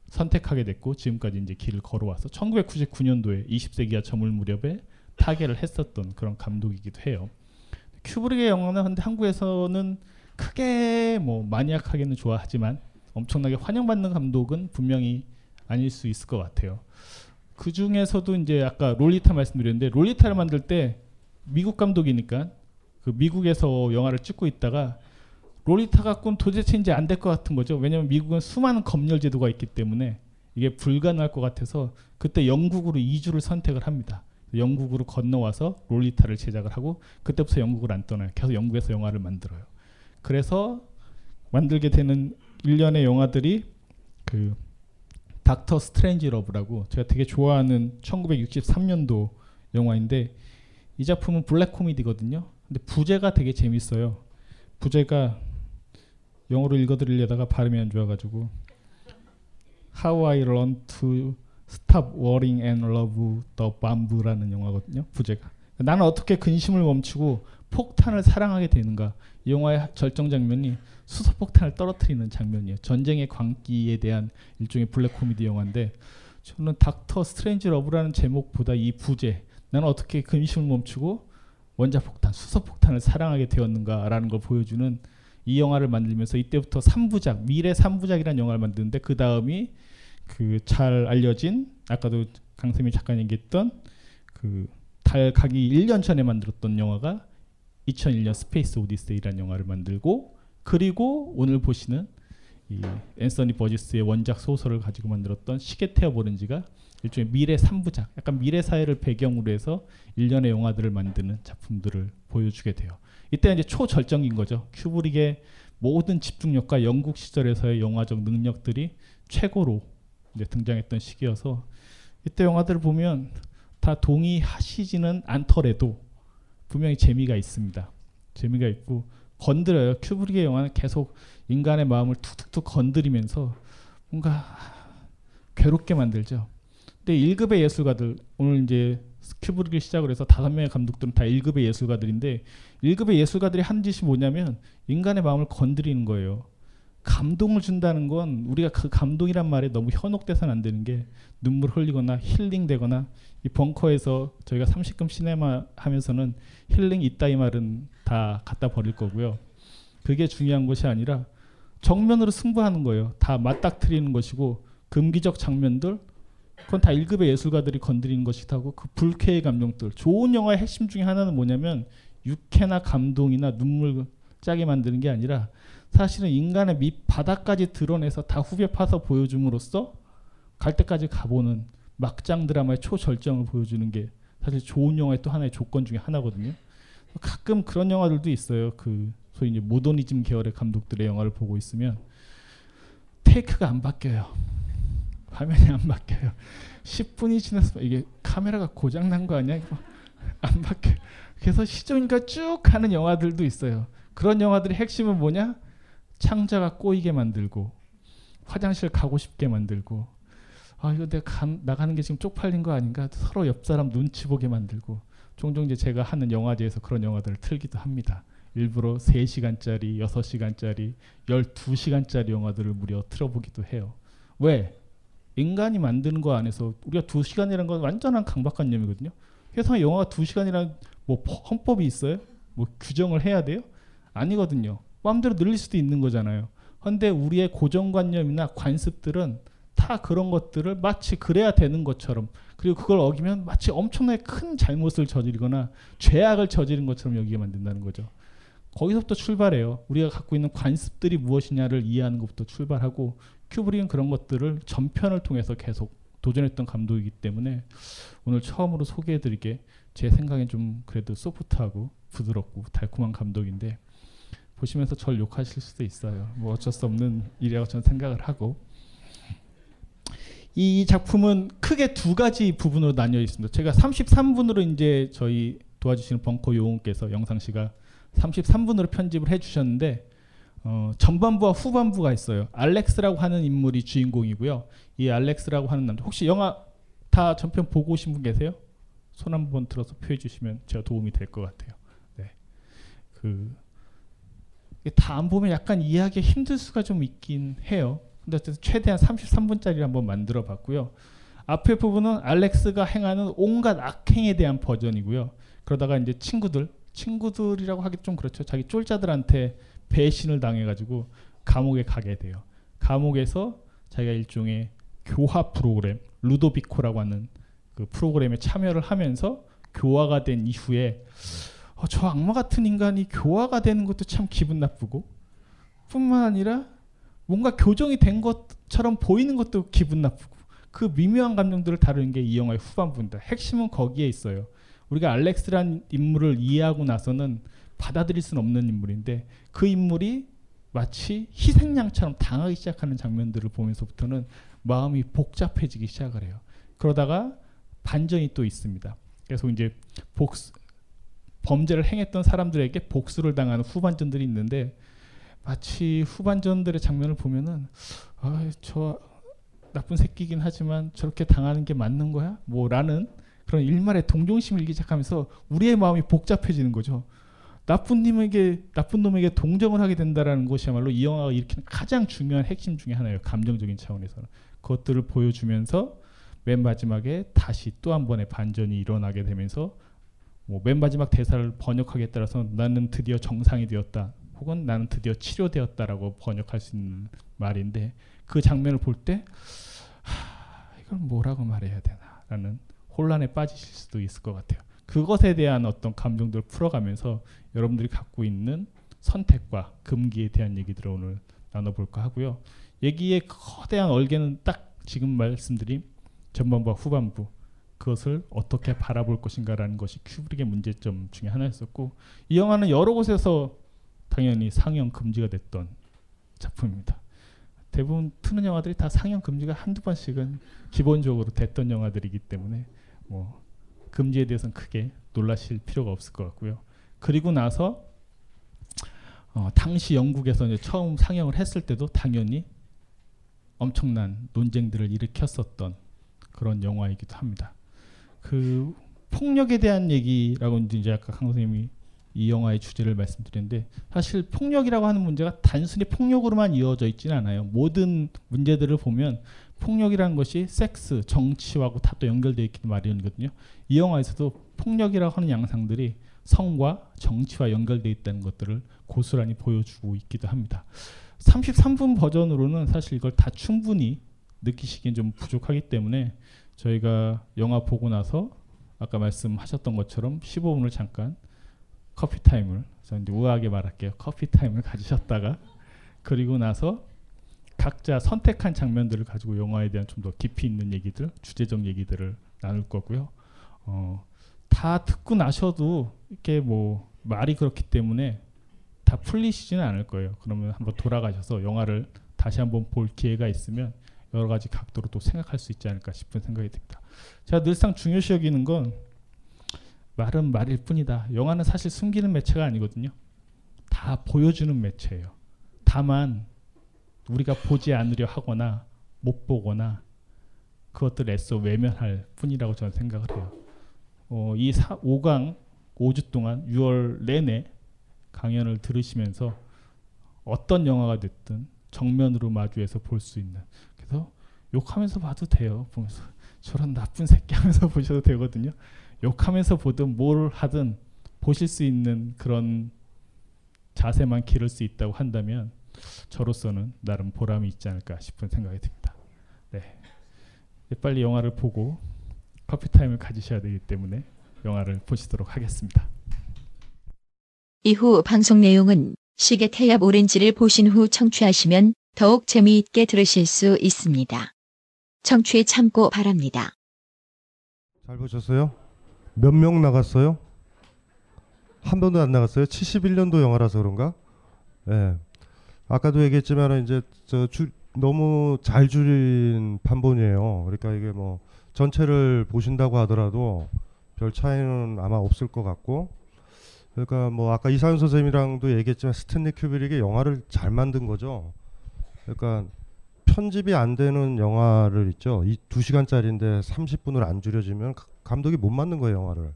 선택하게 됐고 지금까지 이제 길을 걸어와서 1999년도에 20세기가 저물 무렵에 타계를 했었던 그런 감독이기도 해요. 큐브릭의 영화는 근데 한국에서는 크게 뭐 마니악하게는 좋아하지만 엄청나게 환영받는 감독은 분명히 아닐 수 있을 것 같아요. 그 중에서도 이제 아까 롤리타 말씀드렸는데 롤리타를 만들 때 미국 감독이니까 그 미국에서 영화를 찍고 있다가 롤리타 갖고는 도대체 이제 안 될 것 같은 거죠. 왜냐하면 미국은 수많은 검열 제도가 있기 때문에 이게 불가능할 것 같아서 그때 영국으로 이주를 선택을 합니다. 영국으로 건너와서 롤리타를 제작을 하고 그때부터 영국을 안 떠나요. 계속 영국에서 영화를 만들어요. 그래서 만들게 되는 일련의 영화들이 그 닥터 스트레인지러브라고 제가 되게 좋아하는 1963년도 영화인데 이 작품은 블랙 코미디거든요. 근데 부제가 되게 재밌어요. 부제가 영어로 읽어드리려다가 발음이 안 좋아가지고 How I Learned to Stop Worrying and Love the Bomb이라는 영화거든요. 부제가 나는 어떻게 근심을 멈추고 폭탄을 사랑하게 되는가? 이 영화의 절정 장면이 수소폭탄을 떨어뜨리는 장면이에요. 전쟁의 광기에 대한 일종의 블랙 코미디 영화인데 저는 닥터 스트레인지러브라는 제목보다 이 부제 나는 어떻게 근심을 멈추고 원자폭탄, 수소폭탄을 사랑하게 되었는가라는 걸 보여주는 이 영화를 만들면서 이때부터 3부작, 미래 3부작이라는 영화를 만드는데 그 다음이 그 잘 알려진 아까도 강세미 작가 얘기했던 그 달 가기 1년 전에 만들었던 영화가 2001년 스페이스 오디세이라는 영화를 만들고 그리고 오늘 보시는 이 앤서니 버지스의 원작 소설을 가지고 만들었던 시계태엽 오렌지가 일종의 미래 3부작, 약간 미래 사회를 배경으로 해서 일련의 영화들을 만드는 작품들을 보여주게 돼요. 이때 이제 초절정인 거죠. 큐브릭의 모든 집중력과 영국 시절에서의 영화적 능력들이 최고로 이제 등장했던 시기여서 이때 영화들을 보면 다 동의하시지는 않더라도 분명히 재미가 있습니다. 재미가 있고 건드려요. 큐브릭의 영화는 계속 인간의 마음을 툭툭툭 건드리면서 뭔가 괴롭게 만들죠. 근데 1급의 예술가들 오늘 이제 큐브릭을 시작으로 해서 다섯 명의 감독들은 다 1급의 예술가들인데 1급의 예술가들이 한 짓이 뭐냐면 인간의 마음을 건드리는 거예요. 감동을 준다는 건 우리가 그 감동이란 말에 너무 현혹돼서는 안 되는 게 눈물 흘리거나 힐링되거나 이 벙커에서 저희가 30금 시네마 하면서는 힐링 있다 이 말은 다 갖다 버릴 거고요. 그게 중요한 것이 아니라 정면으로 승부하는 거예요. 다 맞닥뜨리는 것이고 금기적 장면들 그건 다 1급의 예술가들이 건드리는 것이라고 그 불쾌의 감정들 좋은 영화의 핵심 중에 하나는 뭐냐면 유쾌나 감동이나 눈물 짜게 만드는 게 아니라 사실은 인간의 밑 바닥까지 드러내서 다 후벼 파서 보여줌으로써 갈 때까지 가보는 막장 드라마의 초절정을 보여주는 게 사실 좋은 영화의 또 하나의 조건 중에 하나거든요. 가끔 그런 영화들도 있어요. 그 소위 이제 모더니즘 계열의 감독들의 영화를 보고 있으면 테이크가 안 바뀌어요. 화면이 안 바뀌어요. 10분이 지나서 이게 카메라가 고장 난 거 아니야? 안 바뀌어. 그래서 시종일관 쭉 가는 영화들도 있어요. 그런 영화들의 핵심은 뭐냐? 창자가 꼬이게 만들고 화장실 가고 싶게 만들고 아 이거 내가 가, 나가는 게 지금 쪽팔린 거 아닌가 서로 옆 사람 눈치 보게 만들고 종종 이제 제가 하는 영화제에서 그런 영화들을 틀기도 합니다. 일부러 3시간짜리, 6시간짜리, 12시간짜리 영화들을 무려 틀어보기도 해요. 왜? 인간이 만드는 거 안에서 우리가 2시간이라는 건 완전한 강박관념이거든요. 세상에 영화가 2시간이라는 뭐 헌법이 있어요? 뭐 규정을 해야 돼요? 아니거든요. 마음대로 늘릴 수도 있는 거잖아요. 근데 우리의 고정관념이나 관습들은 다 그런 것들을 마치 그래야 되는 것처럼 그리고 그걸 어기면 마치 엄청나게 큰 잘못을 저지르거나 죄악을 저지른 것처럼 여기게 만든다는 거죠. 거기서부터 출발해요. 우리가 갖고 있는 관습들이 무엇이냐를 이해하는 것부터 출발하고 큐브릭은 그런 것들을 전편을 통해서 계속 도전했던 감독이기 때문에 오늘 처음으로 소개해드리게 제 생각엔 좀 그래도 소프트하고 부드럽고 달콤한 감독인데 보시면서 절 욕하실 수도 있어요. 뭐 어쩔 수 없는 일이라고 저는 생각을 하고 이 작품은 크게 두 가지 부분으로 나뉘어 있습니다. 제가 33분으로 이제 저희 도와주시는 벙커 요원께서 영상 씨가 33분으로 편집을 해주셨는데 어, 전반부와 후반부가 있어요. 알렉스라고 하는 인물이 주인공이고요. 이 알렉스라고 하는 남자 혹시 영화 다 전편 보고 오신 분 계세요? 손 한번 들어서 표해 주시면 제가 도움이 될 것 같아요. 네. 그 다 안 보면 약간 이해하기 힘들 수가 좀 있긴 해요. 근데 어쨌든 최대한 33분짜리를 한번 만들어 봤고요. 앞에 부분은 알렉스가 행하는 온갖 악행에 대한 버전이고요. 그러다가 이제 친구들, 친구들이라고 하기 좀 그렇죠. 자기 쫄자들한테 배신을 당해가지고 감옥에 가게 돼요. 감옥에서 자기가 일종의 교화 프로그램 루도비코라고 하는 그 프로그램에 참여를 하면서 교화가 된 이후에 어, 저 악마 같은 인간이 교화가 되는 것도 참 기분 나쁘고 뿐만 아니라 뭔가 교정이 된 것처럼 보이는 것도 기분 나쁘고 그 미묘한 감정들을 다루는 게 이 영화의 후반부입니다. 핵심은 거기에 있어요. 우리가 알렉스란 인물을 이해하고 나서는 받아들일 수는 없는 인물인데 그 인물이 마치 희생양처럼 당하기 시작하는 장면들을 보면서부터는 마음이 복잡해지기 시작을 해요. 그러다가 반전이 또 있습니다. 그래서 이제 복수, 범죄를 행했던 사람들에게 복수를 당하는 후반전들이 있는데 마치 후반전들의 장면을 보면은 아, 저 나쁜 새끼긴 하지만 저렇게 당하는 게 맞는 거야? 뭐라는 그런 일말의 동정심을 일기 시작하면서 우리의 마음이 복잡해지는 거죠. 나쁜 놈에게 나쁜 놈에게 동정을 하게 된다라는 것이야말로 이 영화가 일으키는 가장 중요한 핵심 중에 하나예요. 감정적인 차원에서는 그것들을 보여주면서 맨 마지막에 다시 또 한 번의 반전이 일어나게 되면서 뭐 맨 마지막 대사를 번역하기에 따라서 나는 드디어 정상이 되었다. 혹은 나는 드디어 치료되었다라고 번역할 수 있는 말인데 그 장면을 볼 때 이걸 뭐라고 말해야 되나라는 혼란에 빠지실 수도 있을 것 같아요. 그것에 대한 어떤 감정들을 풀어가면서 여러분들이 갖고 있는 선택과 금기에 대한 얘기들을 오늘 나눠볼까 하고요. 얘기의 거대한 얼개는 딱 지금 말씀드린 전반부와 후반부 그것을 어떻게 바라볼 것인가라는 것이 큐브릭의 문제점 중에 하나였었고 이 영화는 여러 곳에서 당연히 상영 금지가 됐던 작품입니다. 대부분 트는 영화들이 다 상영 금지가 한두 번씩은 기본적으로 됐던 영화들이기 때문에 뭐 금지에 대해서는 크게 놀라실 필요가 없을 것 같고요. 그리고 나서 어, 당시 영국에서 이제 처음 상영을 했을 때도 당연히 엄청난 논쟁들을 일으켰었던 그런 영화이기도 합니다. 그 폭력에 대한 얘기라고 이제 아까 강 선생님이 이 영화의 주제를 말씀드렸는데 사실 폭력이라고 하는 문제가 단순히 폭력으로만 이어져 있지는 않아요. 모든 문제들을 보면 폭력이라는 것이 섹스, 정치하고 다 또 연결되어 있기 마련이거든요. 이 영화에서도 폭력이라고 하는 양상들이 성과 정치와 연결되어 있다는 것들을 고스란히 보여주고 있기도 합니다. 33분 버전으로는 사실 이걸 다 충분히 느끼시기엔 좀 부족하기 때문에 저희가 영화 보고 나서 아까 말씀하셨던 것처럼 15분을 잠깐 커피 타임을 저는 우아하게 말할게요. 커피 타임을 가지셨다가 그리고 나서 각자 선택한 장면들을 가지고 영화에 대한 좀 더 깊이 있는 얘기들, 주제적 얘기들을 나눌 거고요. 어, 다 듣고 나셔도 이렇게 뭐 말이 그렇기 때문에 다 풀리시지는 않을 거예요. 그러면 한번 돌아가셔서 영화를 다시 한번 볼 기회가 있으면 여러 가지 각도로 또 생각할 수 있지 않을까 싶은 생각이 듭니다. 제가 늘상 중요시 여기는 건 말은 말일 뿐이다. 영화는 사실 숨기는 매체가 아니거든요. 다 보여주는 매체예요. 다만 우리가 보지 않으려 하거나 못 보거나 그것들 애써 외면할 뿐이라고 저는 생각을 해요. 어, 이 사, 5강 5주 동안 6월 내내 강연을 들으시면서 어떤 영화가 됐든 정면으로 마주해서 볼 수 있는 그래서 욕하면서 봐도 돼요. 보면서 저런 나쁜 새끼 하면서 보셔도 되거든요. 욕하면서 보든 뭘 하든 보실 수 있는 그런 자세만 기를 수 있다고 한다면 저로서는 나름 보람이 있지 않을까 싶은 생각이 듭니다. 네. 빨리 영화를 보고 커피 타임을 가지셔야 되기 때문에 영화를 보시도록 하겠습니다. 이후 방송 내용은 시계 태엽 오렌지를 보신 후 청취하시면 더욱 재미있게 들으실 수 있습니다. 청취 참고 바랍니다. 잘 보셨어요? 몇 명 나갔어요? 한 번도 안 나갔어요? 71년도 영화라서 그런가? 예. 아까도 얘기했지만 이제 저 주, 너무 잘 줄인 판본이에요. 그러니까 이게 뭐 전체를 보신다고 하더라도 별 차이는 아마 없을 것 같고 그러니까 뭐 아까 이상윤 선생님이랑도 얘기했지만 스탠리 큐브릭이 영화를 잘 만든 거죠. 그러니까 편집이 안 되는 영화를 있죠. 이 2시간짜리인데 30분을 안 줄여지면 감독이 못 만든 거예요, 영화를.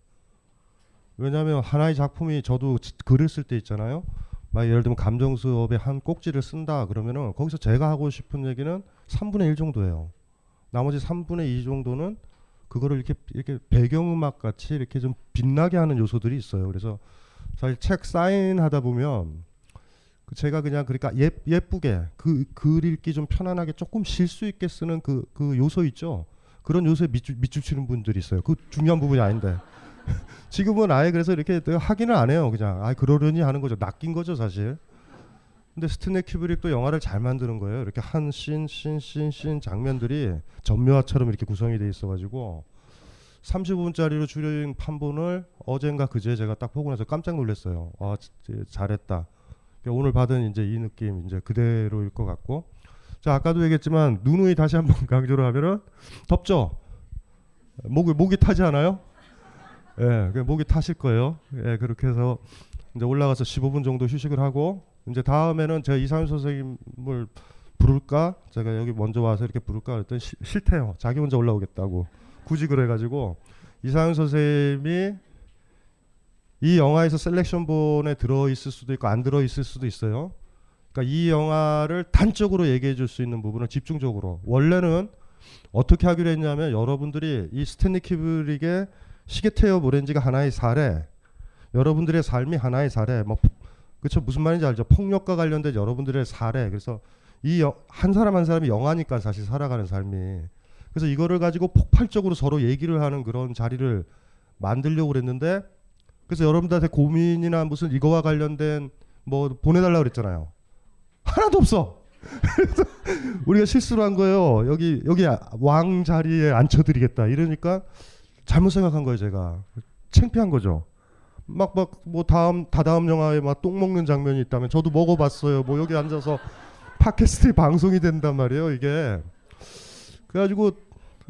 왜냐하면 하나의 작품이 저도 글을 쓸 때 있잖아요. 막 예를 들면 감정 수업에 한 꼭지를 쓴다 그러면은 거기서 제가 하고 싶은 얘기는 3분의 1 정도예요. 나머지 3분의 2 정도는 그거를 이렇게 이렇게 배경음악 같이 이렇게 좀 빛나게 하는 요소들이 있어요. 그래서 사실 책 사인하다 보면 그 제가 그냥 그러니까 예, 예쁘게 그 글 읽기 좀 편안하게 조금 쉴 수 있게 쓰는 그, 그 요소 있죠. 그런 요소에 밑줄, 밑줄 치는 분들이 있어요. 그 중요한 부분이 아닌데. 지금은 아예 그래서 이렇게 확인을 안 해요. 그냥 아 그러려니 하는 거죠. 낚인 거죠, 사실. 근데 스탠리 큐브릭도 영화를 잘 만드는 거예요. 이렇게 한 씬, 씬, 씬, 씬 장면들이 전묘화처럼 이렇게 구성이 돼 있어가지고 35분짜리로 줄인 판본을 어젠가 그제 제가 딱 보고 나서 깜짝 놀랐어요. 아, 잘했다. 그러니까 오늘 받은 이제 이 느낌 이제 그대로일 것 같고. 자 아까도 얘기했지만 누누이 다시 한번 강조를 하면은 덥죠. 목이 목이 타지 않아요? 예, 그 목이 타실 거예요. 예, 그렇게 해서 이제 올라가서 15분 정도 휴식을 하고 이제 다음에는 제가 이상윤 선생님을 부를까? 제가 여기 먼저 와서 이렇게 부를까 그랬더니 시, 싫대요. 자기 혼자 올라오겠다고. 굳이 그래가지고 이상윤 선생님이 이 영화에서 셀렉션본에 들어 있을 수도 있고 안 들어 있을 수도 있어요. 그러니까 이 영화를 단적으로 얘기해 줄 수 있는 부분을 집중적으로 원래는 어떻게 하기로 했냐면 여러분들이 이 스탠리 키브릭의 시계 태엽 오렌지가 하나의 사례, 여러분들의 삶이 하나의 사례. 뭐 그렇죠 무슨 말인지 알죠? 폭력과 관련된 여러분들의 사례. 그래서 이 한 사람 한 사람이 영화니까 사실 살아가는 삶이. 그래서 이거를 가지고 폭발적으로 서로 얘기를 하는 그런 자리를 만들려고 그랬는데 그래서 여러분들한테 고민이나 무슨 이거와 관련된 뭐 보내달라고 그랬잖아요. 하나도 없어. 그래서 우리가 실수를 한 거예요. 여기 여기 왕 자리에 앉혀드리겠다. 이러니까 잘못 생각한 거예요. 제가 창피한 거죠. 막 막 뭐 다음 다다음 영화에 막 똥 먹는 장면이 있다면 저도 먹어봤어요. 뭐 여기 앉아서 팟캐스트에 방송이 된단 말이에요. 이게 그래가지고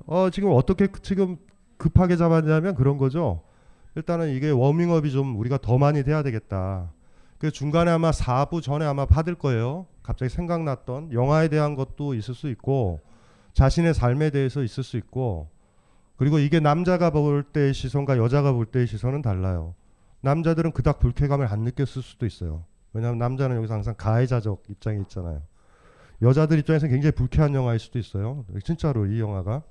어 지금 어떻게 지금 급하게 잡았냐면 그런 거죠. 일단은 이게 워밍업이 좀 우리가 더 많이 돼야 되겠다. 그 중간에 아마 4부 전에 아마 받을 거예요. 갑자기 생각났던 영화에 대한 것도 있을 수 있고 자신의 삶에 대해서 있을 수 있고 그리고 이게 남자가 볼 때의 시선과 여자가 볼 때의 시선은 달라요. 남자들은 그닥 불쾌감을 안 느꼈을 수도 있어요. 왜냐하면 남자는 여기서 항상 가해자적 입장에 있잖아요. 여자들 입장에서 는 굉장히 불쾌한 영화일 수도 있어요. 진짜로 이 영화가.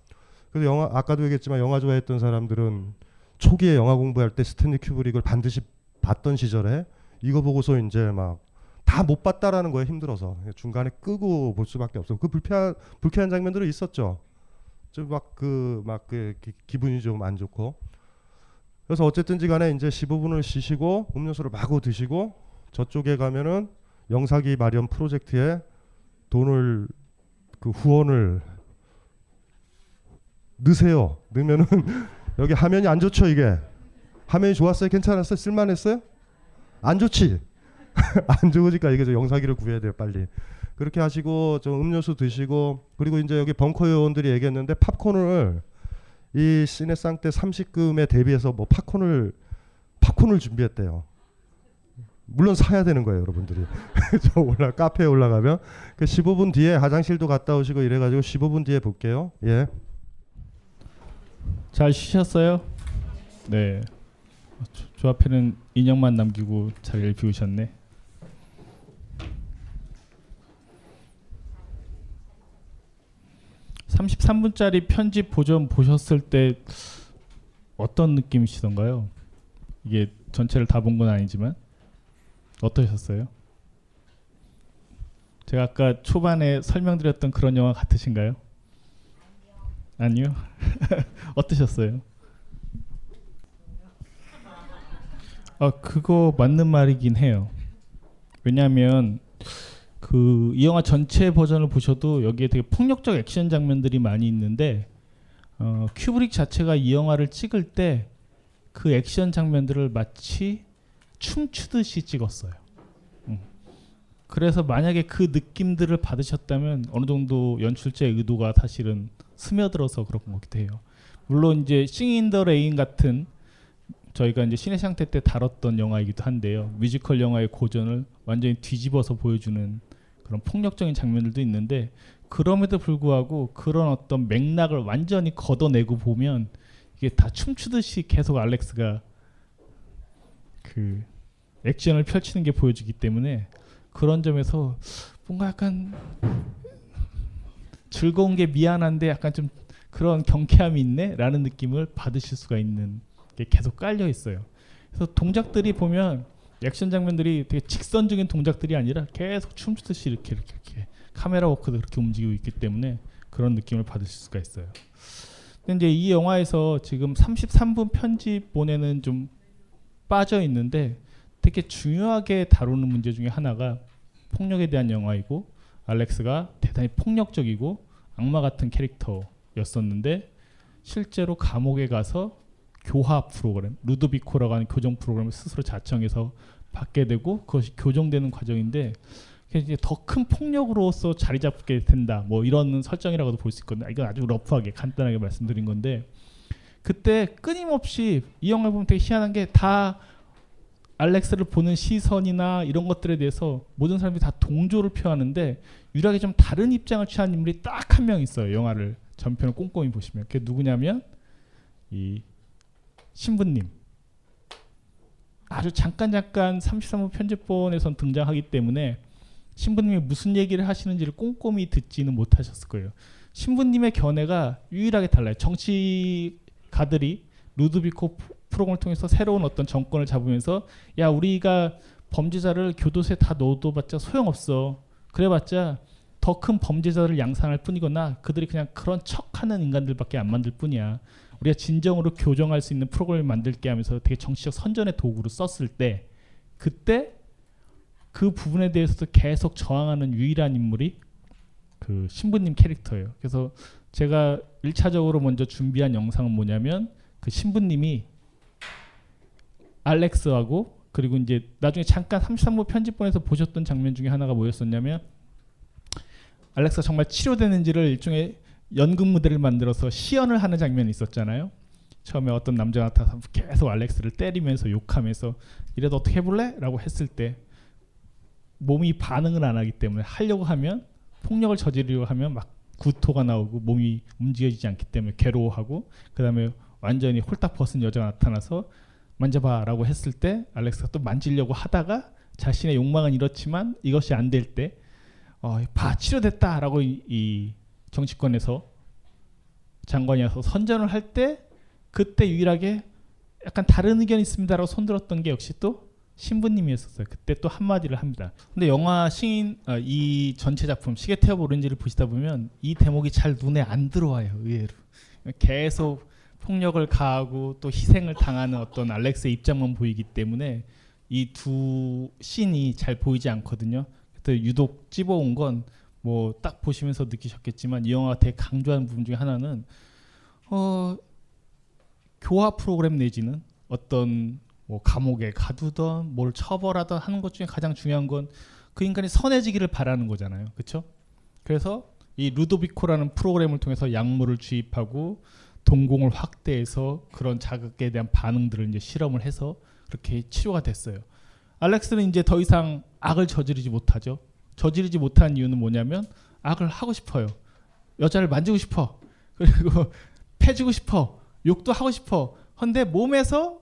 그래서 영화 아까도 얘기했지만 영화 좋아했던 사람들은 초기에 영화 공부할 때 스탠리 큐브릭을 반드시 봤던 시절에 이거 보고서 이제 막 다 못 봤다라는 거에 힘들어서 중간에 끄고 볼 수밖에 없어. 그 불쾌한 불쾌한 장면들은 있었죠. 좀 막 그 막 그 기분이 좀 안 좋고. 그래서 어쨌든지 간에 이제 15분을 쉬시고 음료수를 마구 드시고 저쪽에 가면은 영사기 마련 프로젝트에 돈을 그 후원을 넣으세요. 넣으면은 여기 화면이 안 좋죠 이게. 화면이 좋았어요? 괜찮았어요? 쓸만했어요? 안 좋지. 안 좋으니까 이게 저 영사기를 구해야 돼요 빨리. 그렇게 하시고 좀 음료수 드시고 그리고 이제 여기 벙커 요원들이 얘기했는데 팝콘을 이 시네상 때 30금에 대비해서 뭐 팝콘을 팝콘을 준비했대요. 물론 사야 되는 거예요, 여러분들이. 저 올라 카페에 올라가면 그 15분 뒤에 화장실도 갔다 오시고 이래 가지고 15분 뒤에 볼게요. 예. 잘 쉬셨어요? 네. 저, 저 앞에는 인형만 남기고 자리를 비우셨네. (33분짜리) 편집 보전 보셨을 때 어떤 느낌이시던가요? 이게 전체를 다 본 건 아니지만 어떠셨어요? 제가 아까 초반에 설명드렸던 그런 영화 같으신가요? 아니요. 어떠셨어요? 아 그거 맞는 말이긴 해요. 왜냐하면 그 이 영화 전체 버전을 보셔도 여기에 되게 폭력적 액션 장면들이 많이 있는데 어, 큐브릭 자체가 이 영화를 찍을 때 그 액션 장면들을 마치 춤추듯이 찍었어요. 음. 그래서 만약에 그 느낌들을 받으셨다면 어느 정도 연출자의 의도가 사실은 스며들어서 그런 거기도 해요. 물론 이제 Singin' in the Rain 같은 저희가 이제 신의 상태 때 다뤘던 영화이기도 한데요. 뮤지컬 영화의 고전을 완전히 뒤집어서 보여주는 그런 폭력적인 장면들도 있는데 그럼에도 불구하고 그런 어떤 맥락을 완전히 걷어내고 보면 이게 다 춤추듯이 계속 알렉스가 그 액션을 펼치는 게 보여지기 때문에 그런 점에서 뭔가 약간 즐거운 게 미안한데 약간 좀 그런 경쾌함이 있네 라는 느낌을 받으실 수가 있는 게 계속 깔려 있어요. 그래서 동작들이 보면 액션 장면들이 되게 직선적인 동작들이 아니라 계속 춤추듯이 이렇게 이렇게, 이렇게 카메라 워크도 그렇게 움직이고 있기 때문에 그런 느낌을 받으실 수가 있어요. 근데 이제 이 영화에서 지금 33분 편집본에는 좀 빠져 있는데 되게 중요하게 다루는 문제 중에 하나가 폭력에 대한 영화이고 알렉스가 대단히 폭력적이고 악마 같은 캐릭터였었는데 실제로 감옥에 가서 교화 프로그램 루드비코라고 하는 교정 프로그램을 스스로 자청해서 받게 되고 그것이 교정되는 과정인데 이제 더 큰 폭력으로서 자리 잡게 된다. 뭐 이런 설정이라고도 볼 수 있거든요. 이건 아주 러프하게 간단하게 말씀드린 건데 그때 끊임없이 이 영화를 보면 되게 희한한 게 다 알렉스를 보는 시선이나 이런 것들에 대해서 모든 사람들이 다 동조를 표하는데 유일하게 좀 다른 입장을 취한 인물이 딱 한 명 있어요 영화를 전편을 꼼꼼히 보시면 그게 누구냐면 이 신부님 아주 잠깐 잠깐 33분 편집본에선 등장하기 때문에 신부님이 무슨 얘기를 하시는지를 꼼꼼히 듣지는 못하셨을 거예요. 신부님의 견해가 유일하게 달라요. 정치가들이 루드비코 프- 프로그램을 통해서 새로운 어떤 정권을 잡으면서 야 우리가 범죄자를 교도소에 다 넣어둬봤자 소용없어. 그래봤자 더 큰 범죄자를 양산할 뿐이거나 그들이 그냥 그런 척하는 인간들밖에 안 만들 뿐이야. 우리가 진정으로 교정할 수 있는 프로그램을 만들게 하면서 되게 정치적 선전의 도구로 썼을 때 그때 그 부분에 대해서도 계속 저항하는 유일한 인물이 그 신부님 캐릭터예요. 그래서 제가 1차적으로 먼저 준비한 영상은 뭐냐면 그 신부님이 알렉스하고 그리고 이제 나중에 잠깐 33부 편집본에서 보셨던 장면 중에 하나가 뭐였었냐면 알렉스가 정말 치료되는지를 일종의 연극 무대를 만들어서 시연을 하는 장면이 있었잖아요. 처음에 어떤 남자가 나타나서 계속 알렉스를 때리면서 욕하면서 이래도 어떻게 해볼래? 라고 했을 때 몸이 반응을 안 하기 때문에 하려고 하면 폭력을 저지르려고 하면 막 구토가 나오고 몸이 움직여지지 않기 때문에 괴로워하고 그 다음에 완전히 홀딱 벗은 여자가 나타나서 만져봐라고 했을 때 알렉스가 또 만지려고 하다가 자신의 욕망은 이렇지만 이것이 안 될 때 어, 봐 치료됐다라고 이, 이 정치권에서 장관이 와서 선전을 할 때 그때 유일하게 약간 다른 의견이 있습니다라고 손들었던 게 역시 또 신부님이었었어요. 그때 또 한마디를 합니다. 근데 영화 시인 아, 이 전체 작품 시계 태엽 오렌지를 보시다 보면 이 대목이 잘 눈에 안 들어와요. 의외로 계속 폭력을 가하고 또 희생을 당하는 어떤 알렉스의 입장만 보이기 때문에 이 두 씬이 잘 보이지 않거든요. 그때 유독 찝어온 건 뭐 딱 보시면서 느끼셨겠지만 이 영화가 되게 강조하는 부분 중에 하나는 어 교화 프로그램 내지는 어떤 뭐 감옥에 가두던 뭘 처벌하던 하는 것 중에 가장 중요한 건 그 인간이 선해지기를 바라는 거잖아요. 그렇죠? 그래서 이 루도비코라는 프로그램을 통해서 약물을 주입하고 동공을 확대해서 그런 자극에 대한 반응들을 이제 실험을 해서 그렇게 치료가 됐어요. 알렉스는 이제 더 이상 악을 저지르지 못하죠. 저지르지 못한 이유는 뭐냐면 악을 하고 싶어요. 여자를 만지고 싶어. 그리고 패지고 싶어. 욕도 하고 싶어. 근데 몸에서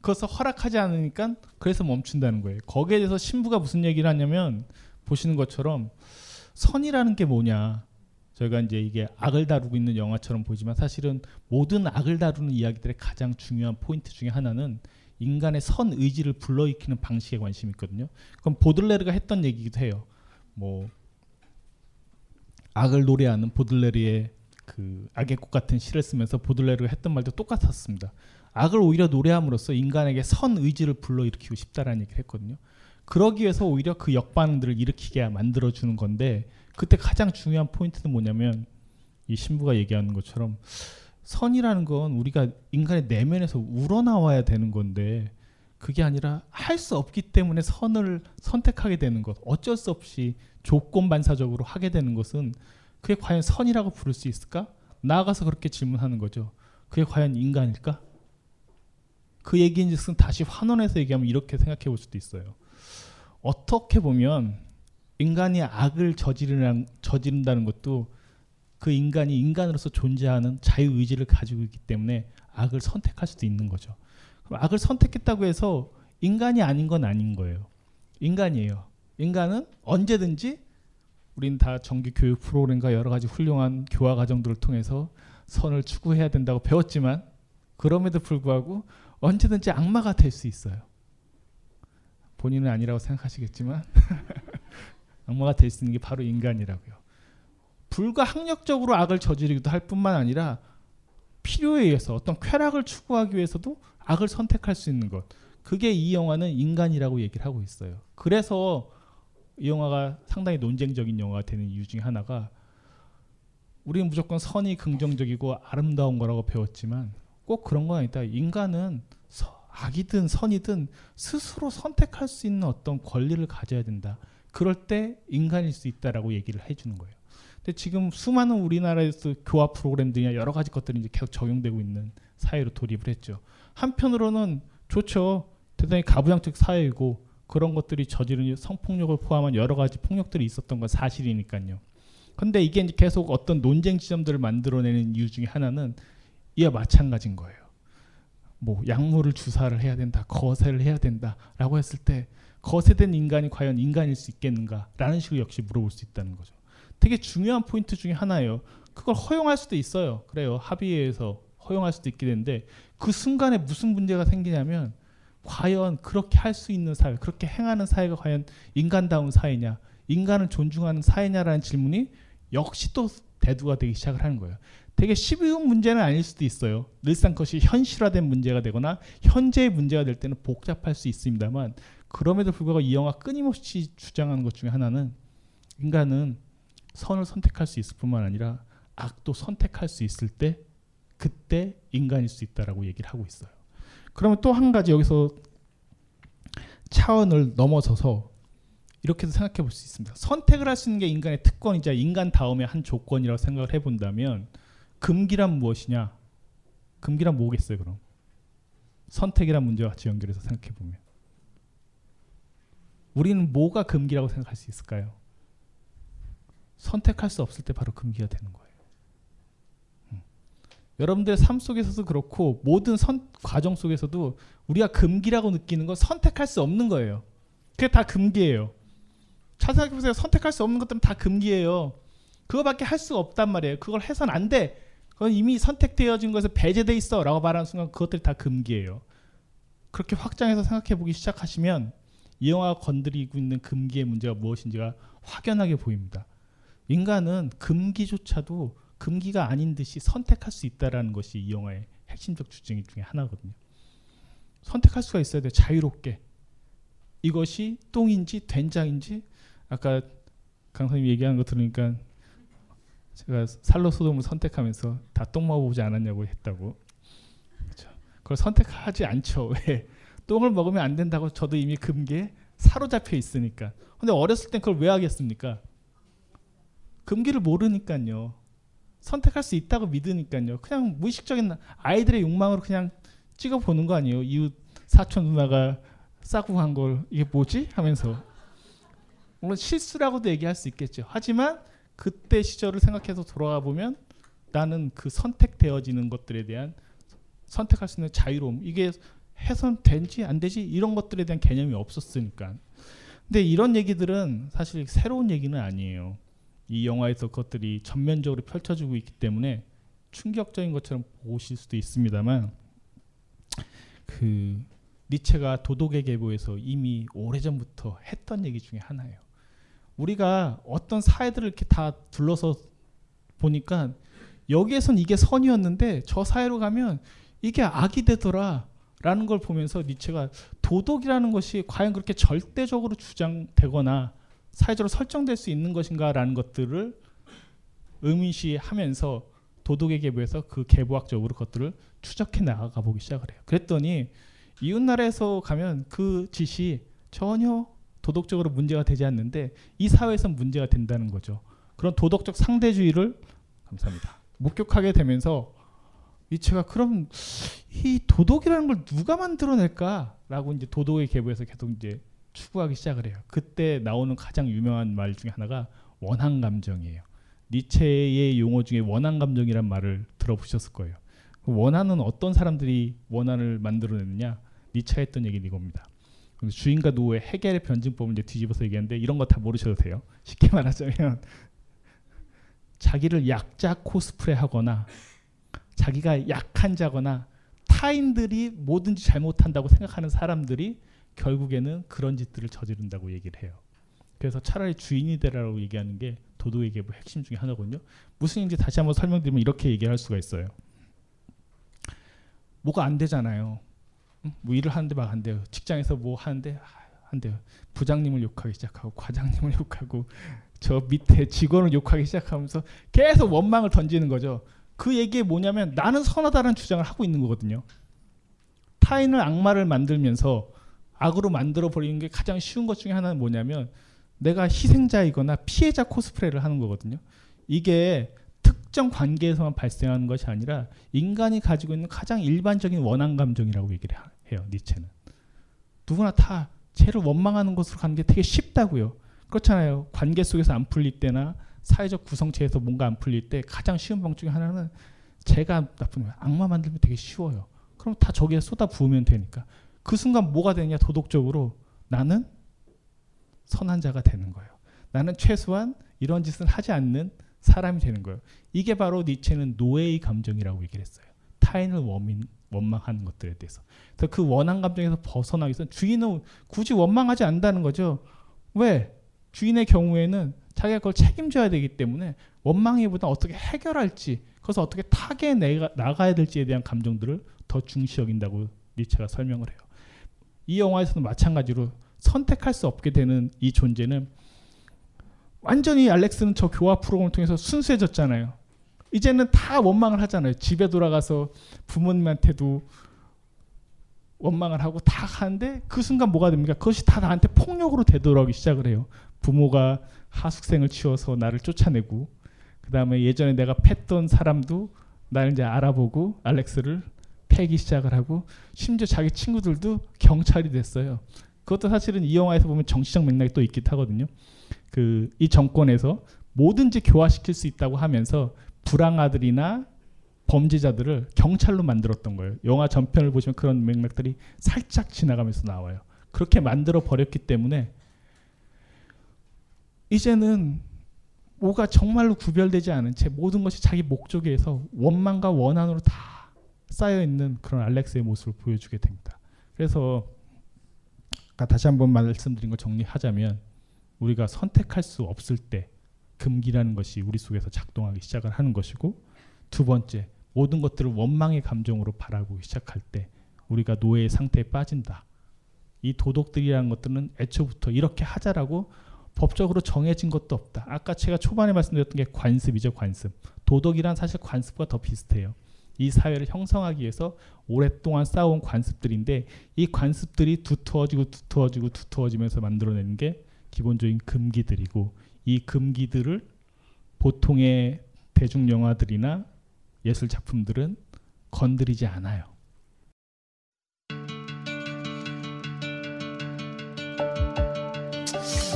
그것을 허락하지 않으니까 그래서 멈춘다는 거예요. 거기에 대해서 신부가 무슨 얘기를 하냐면 보시는 것처럼 선이라는 게 뭐냐. 저희가 이제 이게 악을 다루고 있는 영화처럼 보이지만 사실은 모든 악을 다루는 이야기들의 가장 중요한 포인트 중에 하나는 인간의 선 의지를 불러일으키는 방식에 관심이 있거든요. 그럼 보들레르가 했던 얘기기도 해요. 뭐 악을 노래하는 보들레르의 그 악의 꽃 같은 시를 쓰면서 보들레르가 했던 말도 똑같았습니다. 악을 오히려 노래함으로써 인간에게 선 의지를 불러일으키고 싶다라는 얘기를 했거든요. 그러기 위해서 오히려 그 역반응들을 일으키게 만들어 주는 건데 그때 가장 중요한 포인트는 뭐냐면 이 신부가 얘기하는 것처럼 선이라는 건 우리가 인간의 내면에서 우러나와야 되는 건데 그게 아니라 할 수 없기 때문에 선을 선택하게 되는 것 어쩔 수 없이 조건 반사적으로 하게 되는 것은 그게 과연 선이라고 부를 수 있을까? 나아가서 그렇게 질문하는 거죠. 그게 과연 인간일까? 그 얘기인즉슨 다시 환원해서 얘기하면 이렇게 생각해 볼 수도 있어요. 어떻게 보면 인간이 악을 저지르는, 저지른다는 것도 그 인간이 인간으로서 존재하는 자유 의지를 가지고 있기 때문에 악을 선택할 수도 있는 거죠. 그럼 악을 선택했다고 해서 인간이 아닌 건 아닌 거예요. 인간이에요. 인간은 언제든지 우린 다 정규 교육 프로그램과 여러 가지 훌륭한 교화 과정들을 통해서 선을 추구해야 된다고 배웠지만 그럼에도 불구하고 언제든지 악마가 될 수 있어요. 본인은 아니라고 생각하시겠지만 악마가 될 수 있는 게 바로 인간이라고요. 불가항력적으로 악을 저지르기도 할 뿐만 아니라 필요에 의해서 어떤 쾌락을 추구하기 위해서도 악을 선택할 수 있는 것. 그게 이 영화는 인간이라고 얘기를 하고 있어요. 그래서 이 영화가 상당히 논쟁적인 영화가 되는 이유 중에 하나가 우리는 무조건 선이 긍정적이고 아름다운 거라고 배웠지만 꼭 그런 건 아니다. 인간은 악이든 선이든 스스로 선택할 수 있는 어떤 권리를 가져야 된다. 그럴 때 인간일 수 있다라고 얘기를 해주는 거예요. 근데 지금 수많은 우리나라에서 교화 프로그램들이나 여러 가지 것들이 이제 계속 적용되고 있는 사회로 돌입을 했죠. 한편으로는 좋죠. 대단히 가부장적 사회이고 그런 것들이 저지른 성폭력을 포함한 여러 가지 폭력들이 있었던 건 사실이니까요. 근데 이게 이제 계속 어떤 논쟁 지점들을 만들어내는 이유 중에 하나는 이와 마찬가지인 거예요. 뭐 약물을 주사를 해야 된다, 거세를 해야 된다라고 했을 때 거세된 인간이 과연 인간일 수 있겠는가라는 식으로 역시 물어볼 수 있다는 거죠. 되게 중요한 포인트 중에 하나예요. 그걸 허용할 수도 있어요. 그래요. 합의해서 허용할 수도 있게 되는데 그 순간에 무슨 문제가 생기냐면 과연 그렇게 할 수 있는 사회, 그렇게 행하는 사회가 과연 인간다운 사회냐, 인간을 존중하는 사회냐라는 질문이 역시 또 대두가 되기 시작을 하는 거예요. 되게 쉬운 문제는 아닐 수도 있어요. 늘상 것이 현실화된 문제가 되거나 현재의 문제가 될 때는 복잡할 수 있습니다만 그럼에도 불구하고 이 영화 끊임없이 주장하는 것 중에 하나는 인간은 선을 선택할 수 있을 뿐만 아니라 악도 선택할 수 있을 때 그때 인간일 수 있다라고 얘기를 하고 있어요. 그러면 또 한 가지 여기서 차원을 넘어서서 이렇게도 생각해 볼 수 있습니다. 선택을 할 수 있는 게 인간의 특권이자 인간 다음의 한 조건이라고 생각을 해본다면 금기란 무엇이냐? 금기란 뭐겠어요, 그럼? 선택이란 문제와 같이 연결해서 생각해 보면 우리는 뭐가 금기라고 생각할 수 있을까요? 선택할 수 없을 때 바로 금기가 되는 거예요. 음. 여러분들의 삶 속에서도 그렇고 모든 선, 과정 속에서도 우리가 금기라고 느끼는 건 선택할 수 없는 거예요. 그게 다 금기예요. 잘 생각해 보세요. 선택할 수 없는 것들은 다 금기예요. 그거밖에 할 수가 없단 말이에요. 그걸 해선 안 돼. 그건 이미 선택되어진 것에 배제돼 있어 라고 말하는 순간 그것들이 다 금기예요. 그렇게 확장해서 생각해 보기 시작하시면 이 영화가 건드리고 있는 금기의 문제가 무엇인지가 확연하게 보입니다. 인간은 금기조차도 금기가 아닌 듯이 선택할 수 있다라는 것이 이 영화의 핵심적 주장 중에 하나거든요. 선택할 수가 있어야 돼 자유롭게. 이것이 똥인지 된장인지 아까 강사님 얘기하는 거 들으니까 제가 살로 소돔을 선택하면서 다 똥 먹어보지 않았냐고 했다고. 그렇죠. 그걸 선택하지 않죠. 왜? 똥을 먹으면 안 된다고 저도 이미 금기에 사로잡혀 있으니까. 근데 어렸을 땐 그걸 왜 하겠습니까? 금기를 모르니까요. 선택할 수 있다고 믿으니까요. 그냥 무의식적인 아이들의 욕망으로 그냥 찍어 보는 거 아니에요. 이웃 사촌 누나가 싸고 한 걸 이게 뭐지 하면서 물론 실수라고도 얘기할 수 있겠죠. 하지만 그때 시절을 생각해서 돌아가 보면 나는 그 선택되어지는 것들에 대한 선택할 수 있는 자유로움 이게 해선 된지 안 되지 이런 것들에 대한 개념이 없었으니까. 근데 이런 얘기들은 사실 새로운 얘기는 아니에요. 이 영화에서 그것들이 전면적으로 펼쳐지고 있기 때문에 충격적인 것처럼 보실 수도 있습니다만 그 니체가 도덕의 계보에서 이미 오래전부터 했던 얘기 중에 하나예요. 우리가 어떤 사회들을 이렇게 다 둘러서 보니까 여기에선 이게 선이었는데 저 사회로 가면 이게 악이 되더라 라는 걸 보면서 니체가 도덕이라는 것이 과연 그렇게 절대적으로 주장되거나 사회적으로 설정될 수 있는 것인가라는 것들을 의문시하면서 도덕의 계보에서 그 계보학적으로 그것들을 추적해 나가 보기 시작을 해요. 그랬더니 이웃나라에서 가면 그 짓이 전혀 도덕적으로 문제가 되지 않는데 이 사회에선 문제가 된다는 거죠. 그런 도덕적 상대주의를 감사합니다. 목격하게 되면서 니체가 그럼 이 도덕이라는 걸 누가 만들어낼까라고 이제 도덕의 계보에서 계속 이제 추구하기 시작을 해요. 그때 나오는 가장 유명한 말 중에 하나가 원한 감정이에요. 니체의 용어 중에 원한 감정이란 말을 들어보셨을 거예요. 그 원한은 어떤 사람들이 원한을 만들어내느냐? 니체가 했던 얘기는 이겁니다. 주인과 노의 해결의 변증법을 이제 뒤집어서 얘기하는데 이런 거 다 모르셔도 돼요. 쉽게 말하자면 자기를 약자 코스프레하거나 자기가 약한 자거나 타인들이 뭐든지 잘못한다고 생각하는 사람들이 결국에는 그런 짓들을 저지른다고 얘기를 해요. 그래서 차라리 주인이 되라고 얘기하는 게 도덕의 계보 핵심 중에 하나거든요. 무슨 얘기인지 다시 한번 설명드리면 이렇게 얘기할 수가 있어요. 뭐가 안 되잖아요. 뭐 일을 하는데 막 안 돼요. 직장에서 뭐 하는데 아, 안 돼요. 부장님을 욕하기 시작하고 과장님을 욕하고 저 밑에 직원을 욕하기 시작하면서 계속 원망을 던지는 거죠. 그 얘기에 뭐냐면 나는 선하다는 주장을 하고 있는 거거든요. 타인을 악마를 만들면서 악으로 만들어 버리는 게 가장 쉬운 것 중에 하나는 뭐냐면 내가 희생자이거나 피해자 코스프레를 하는 거거든요. 이게 특정 관계에서만 발생하는 것이 아니라 인간이 가지고 있는 가장 일반적인 원한 감정이라고 얘기를 해요. 니체는. 누구나 다 죄를 원망하는 것으로 가는 게 되게 쉽다고요. 그렇잖아요. 관계 속에서 안 풀릴 때나 사회적 구성체에서 뭔가 안 풀릴 때 가장 쉬운 방법 중에 하나는 제가 나쁜 거예요. 악마 만들면 되게 쉬워요. 그럼 다 저기에 쏟아 부으면 되니까. 그 순간 뭐가 되냐 도덕적으로 나는 선한 자가 되는 거예요. 나는 최소한 이런 짓을 하지 않는 사람이 되는 거예요. 이게 바로 니체는 노예의 감정이라고 얘기를 했어요. 타인을 원민, 원망하는 것들에 대해서. 그래서 그 원한 감정에서 벗어나기 위해서 주인은 굳이 원망하지 않는다는 거죠. 왜? 주인의 경우에는 자기가 그걸 책임져야 되기 때문에 원망이보다 어떻게 해결할지, 그래서 어떻게 타겟에 내가 나가야 될지에 대한 감정들을 더 중시 여긴다고 니체가 설명을 해요. 이 영화에서는 마찬가지로 선택할 수 없게 되는 이 존재는 완전히 알렉스는 저 교화 프로그램을 통해서 순수해졌잖아요. 이제는 다 원망을 하잖아요. 집에 돌아가서 부모님한테도 원망을 하고 다 하는데 그 순간 뭐가 됩니까? 그것이 다 나한테 폭력으로 되돌아오기 시작을 해요. 부모가 하숙생을 치워서 나를 쫓아내고 그 다음에 예전에 내가 팼던 사람도 나를 이제 알아보고 알렉스를 패기 시작을 하고 심지어 자기 친구들도 경찰이 됐어요. 그것도 사실은 이 영화에서 보면 정치적 맥락이 또 있긴 하거든요. 그 이 정권에서 뭐든지 교화시킬 수 있다고 하면서 불황아들이나 범죄자들을 경찰로 만들었던 거예요. 영화 전편을 보시면 그런 맥락들이 살짝 지나가면서 나와요. 그렇게 만들어 버렸기 때문에 이제는 뭐가 정말로 구별되지 않은 채 모든 것이 자기 목적에서 원망과 원한으로 다 쌓여 있는 그런 알렉스의 모습을 보여주게 됩니다. 그래서 다시 한번 말씀드린 걸 정리하자면 우리가 선택할 수 없을 때 금기라는 것이 우리 속에서 작동하기 시작을 하는 것이고 두 번째 모든 것들을 원망의 감정으로 바라보기 시작할 때 우리가 노예의 상태에 빠진다. 이 도덕들이라는 것들은 애초부터 이렇게 하자라고 법적으로 정해진 것도 없다. 아까 제가 초반에 말씀드렸던 게 관습이죠, 관습. 도덕이란 사실 관습과 더 비슷해요. 이 사회를 형성하기 위해서 오랫동안 쌓아온 관습들인데 이 관습들이 두터워지고 두터워지고 두터워지면서 만들어내는 게 기본적인 금기들이고 이 금기들을 보통의 대중 영화들이나 예술 작품들은 건드리지 않아요.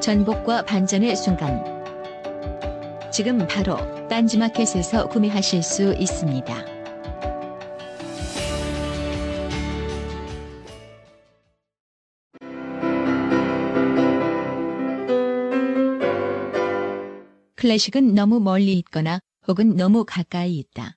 전복과 반전의 순간 지금 바로 딴지마켓에서 구매하실 수 있습니다. 클래식은 너무 멀리 있거나 혹은 너무 가까이 있다.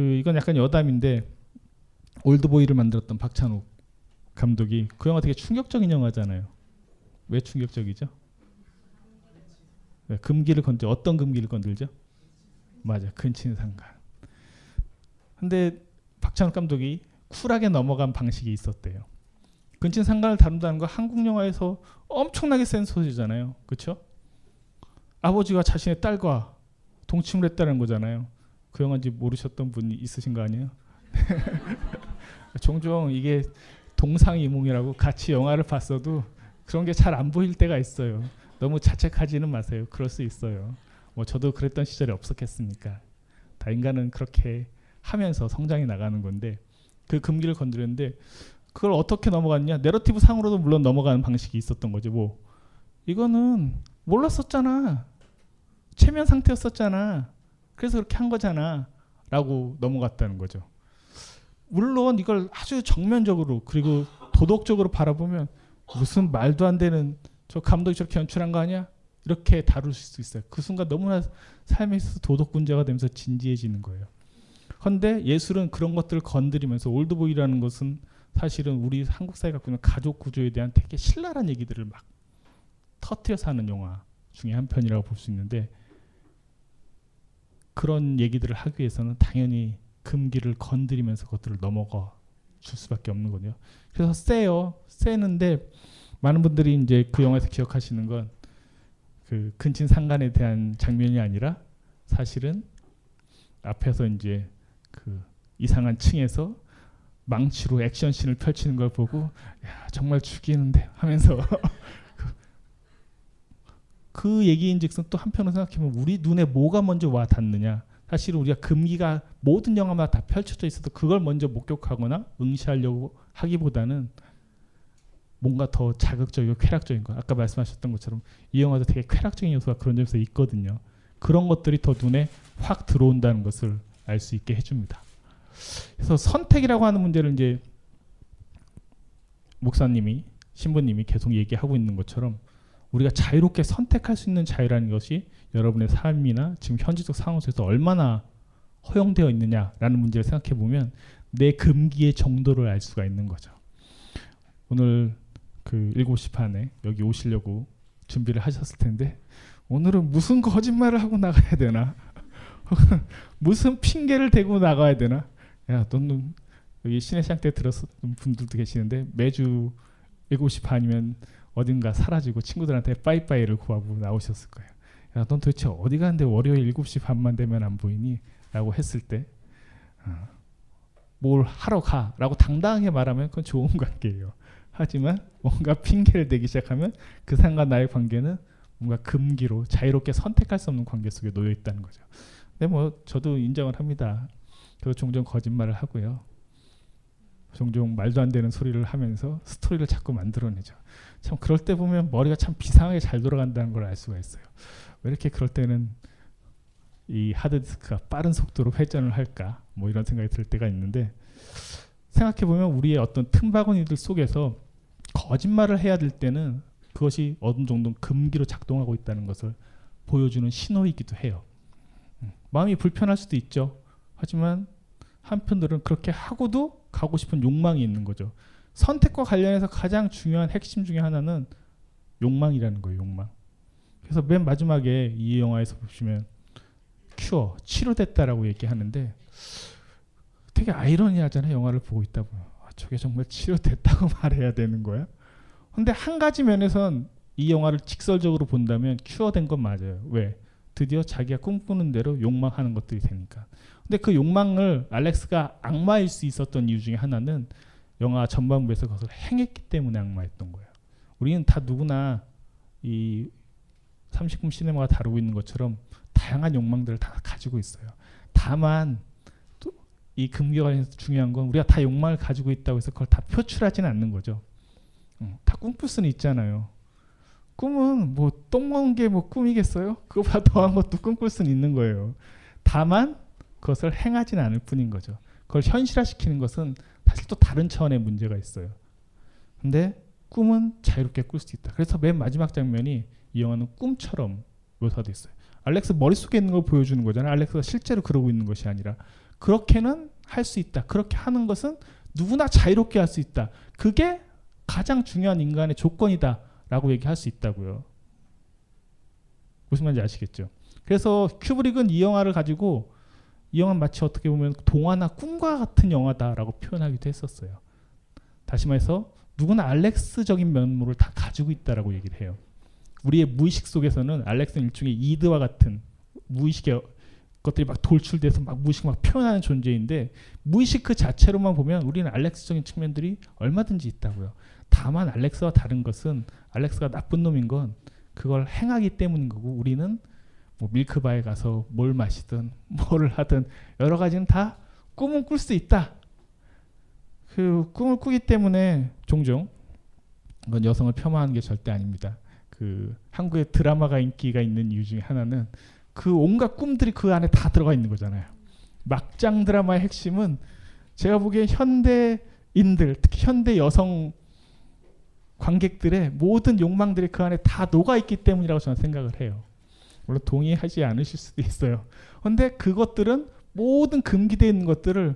그 이건 약간 여담인데 올드보이를 만들었던 박찬욱 감독이 그 영화 되게 충격적인 영화잖아요. 왜 충격적이죠? 네, 금기를 건들 어떤 금기를 건들죠? 맞아, 근친 상간. 근데 박찬욱 감독이 쿨하게 넘어간 방식이 있었대요. 근친 상간을 다룬다는 거 한국 영화에서 엄청나게 센 소리잖아요. 그렇죠? 아버지가 자신의 딸과 동침을 했다는 거잖아요. 그 영화인지 모르셨던 분이 있으신 거 아니에요? 종종 이게 동상이몽이라고 같이 영화를 봤어도 그런 게 잘 안 보일 때가 있어요. 너무 자책하지는 마세요. 그럴 수 있어요. 뭐 저도 그랬던 시절이 없었겠습니까? 다 인간은 그렇게 하면서 성장해 나가는 건데 그 금기를 건드렸는데 그걸 어떻게 넘어갔냐? 내러티브 상으로도 물론 넘어가는 방식이 있었던 거죠. 뭐 이거는 몰랐었잖아. 체면 상태였었잖아. 그래서 그렇게 한 거잖아. 라고 넘어갔다는 거죠. 물론 이걸 아주 정면적으로 그리고 도덕적으로 바라보면 무슨 말도 안 되는 저 감독이 저렇게 연출한 거 아니야? 이렇게 다룰 수 있어요. 그 순간 너무나 삶에 있어서 도덕 문제가 되면서 진지해지는 거예요. 그런데 예술은 그런 것들을 건드리면서 올드보이라는 것은 사실은 우리 한국 사회 갖고 있는 가족 구조에 대한 되게 신랄한 얘기들을 막 터트려서 하는 영화 중에 한 편이라고 볼 수 있는데 그런 얘기들을 하기 위해서는 당연히 금기를 건드리면서 그것들을 넘어가 줄 수밖에 없는 거죠. 그래서 세요. 세는데 많은 분들이 이제 그 영화에서 기억하시는 건 그 근친 상간에 대한 장면이 아니라 사실은 앞에서 이제 그 이상한 층에서 망치로 액션씬을 펼치는 걸 보고 야 정말 죽이는데 하면서 그 얘기인즉슨 또 한편으로 생각해보면 우리 눈에 뭐가 먼저 와 닿느냐. 사실 우리가 금기가 모든 영화마다 다 펼쳐져 있어도 그걸 먼저 목격하거나 응시하려고 하기보다는 뭔가 더 자극적이고 쾌락적인 거 아까 말씀하셨던 것처럼 이 영화도 되게 쾌락적인 요소가 그런 점에서 있거든요. 그런 것들이 더 눈에 확 들어온다는 것을 알 수 있게 해줍니다. 그래서 선택이라고 하는 문제를 이제 목사님이 신부님이 계속 얘기하고 있는 것처럼 우리가 자유롭게 선택할 수 있는 자유라는 것이 여러분의 삶이나 지금 현지적 상황 속에서 얼마나 허용되어 있느냐라는 문제를 생각해 보면 내 금기의 정도를 알 수가 있는 거죠. 오늘 그 7시 반에 여기 오시려고 준비를 하셨을 텐데 오늘은 무슨 거짓말을 하고 나가야 되나? 무슨 핑계를 대고 나가야 되나? 야, 너는 여기 신의 시때 들었던 분들도 계시는데 매주 7시 반이면 어딘가 사라지고 친구들한테 빠이빠이를 구하고 나오셨을 거예요. 야, 넌 도대체 어디 가는데 월요일 7시 반만 되면 안 보이니? 라고 했을 때, 어, 뭘 하러 가? 라고 당당하게 말하면 그건 좋은 관계예요. 하지만 뭔가 핑계를 대기 시작하면 그 사람과 나의 관계는 뭔가 금기로 자유롭게 선택할 수 없는 관계 속에 놓여 있다는 거죠. 근데 뭐 저도 인정을 합니다. 저도 종종 거짓말을 하고요. 종종 말도 안 되는 소리를 하면서 스토리를 자꾸 만들어내죠. 참 그럴 때 보면 머리가 참 비상하게 잘 돌아간다는 걸 알 수가 있어요. 왜 이렇게 그럴 때는 이 하드디스크가 빠른 속도로 회전을 할까? 뭐 이런 생각이 들 때가 있는데 생각해 보면 우리의 어떤 틈바구니들 속에서 거짓말을 해야 될 때는 그것이 어느 정도 금기로 작동하고 있다는 것을 보여주는 신호이기도 해요. 음, 마음이 불편할 수도 있죠. 하지만 한편들은 그렇게 하고도 가고 싶은 욕망이 있는 거죠. 선택과 관련해서 가장 중요한 핵심 중에 하나는 욕망이라는 거예요. 욕망. 그래서 맨 마지막에 이 영화에서 보시면 큐어 치료됐다라고 얘기하는데 되게 아이러니하잖아요. 영화를 보고 있다 보면 아, 저게 정말 치료됐다고 말해야 되는 거야? 근데 한 가지 면에선 이 영화를 직설적으로 본다면 큐어된 건 맞아요. 왜? 드디어 자기가 꿈꾸는 대로 욕망하는 것들이 되니까. 근데 그 욕망을 알렉스가 악마일 수 있었던 이유 중에 하나는 영화 전반부에서 그것을 행했기 때문에 악마였던 거예요. 우리는 다 누구나 이 30금 시네마가 다루고 있는 것처럼 다양한 욕망들을 다 가지고 있어요. 다만 이 금기와 관련해서 중요한 건 우리가 다 욕망을 가지고 있다고 해서 그걸 다 표출하지는 않는 거죠. 응, 다 꿈꿀 수는 있잖아요. 꿈은 뭐똥 먹은 게 뭐 꿈이겠어요? 그거보다 더한 것도 꿈꿀 수는 있는 거예요. 다만 그것을 행하지는 않을 뿐인 거죠. 그걸 현실화시키는 것은 사실 또 다른 차원의 문제가 있어요. 근데 꿈은 자유롭게 꿀 수 있다. 그래서 맨 마지막 장면이 이 영화는 꿈처럼 묘사돼 있어요. 알렉스 머릿속에 있는 걸 보여주는 거잖아요. 알렉스가 실제로 그러고 있는 것이 아니라 그렇게는 할 수 있다. 그렇게 하는 것은 누구나 자유롭게 할 수 있다. 그게 가장 중요한 인간의 조건이다라고 얘기할 수 있다고요. 무슨 말인지 아시겠죠? 그래서 큐브릭은 이 영화를 가지고 이 영화는 마치 어떻게 보면 동화나 꿈과 같은 영화다라고 표현하기도 했었어요. 다시 말해서 누구나 알렉스적인 면모를 다 가지고 있다라고 얘기를 해요. 우리의 무의식 속에서는 알렉스는 일종의 이드와 같은 무의식의 것들이 막 돌출돼서 막 무의식 막 표현하는 존재인데 무의식 그 자체로만 보면 우리는 알렉스적인 측면들이 얼마든지 있다고요. 다만 알렉스와 다른 것은 알렉스가 나쁜 놈인 건 그걸 행하기 때문인 거고 우리는 뭐 밀크바에 가서 뭘 마시든 뭘 하든 여러 가지는 다 꿈은 꿀 수 있다. 그 꿈을 꾸기 때문에 종종 그건 여성을 폄하하는 게 절대 아닙니다. 그 한국의 드라마가 인기가 있는 이유 중에 하나는 그 온갖 꿈들이 그 안에 다 들어가 있는 거잖아요. 막장 드라마의 핵심은 제가 보기에 현대인들 특히 현대 여성 관객들의 모든 욕망들이 그 안에 다 녹아 있기 때문이라고 저는 생각을 해요. 물론 동의하지 않으실 수도 있어요. 근데 그것들은 모든 금기되어 있는 것들을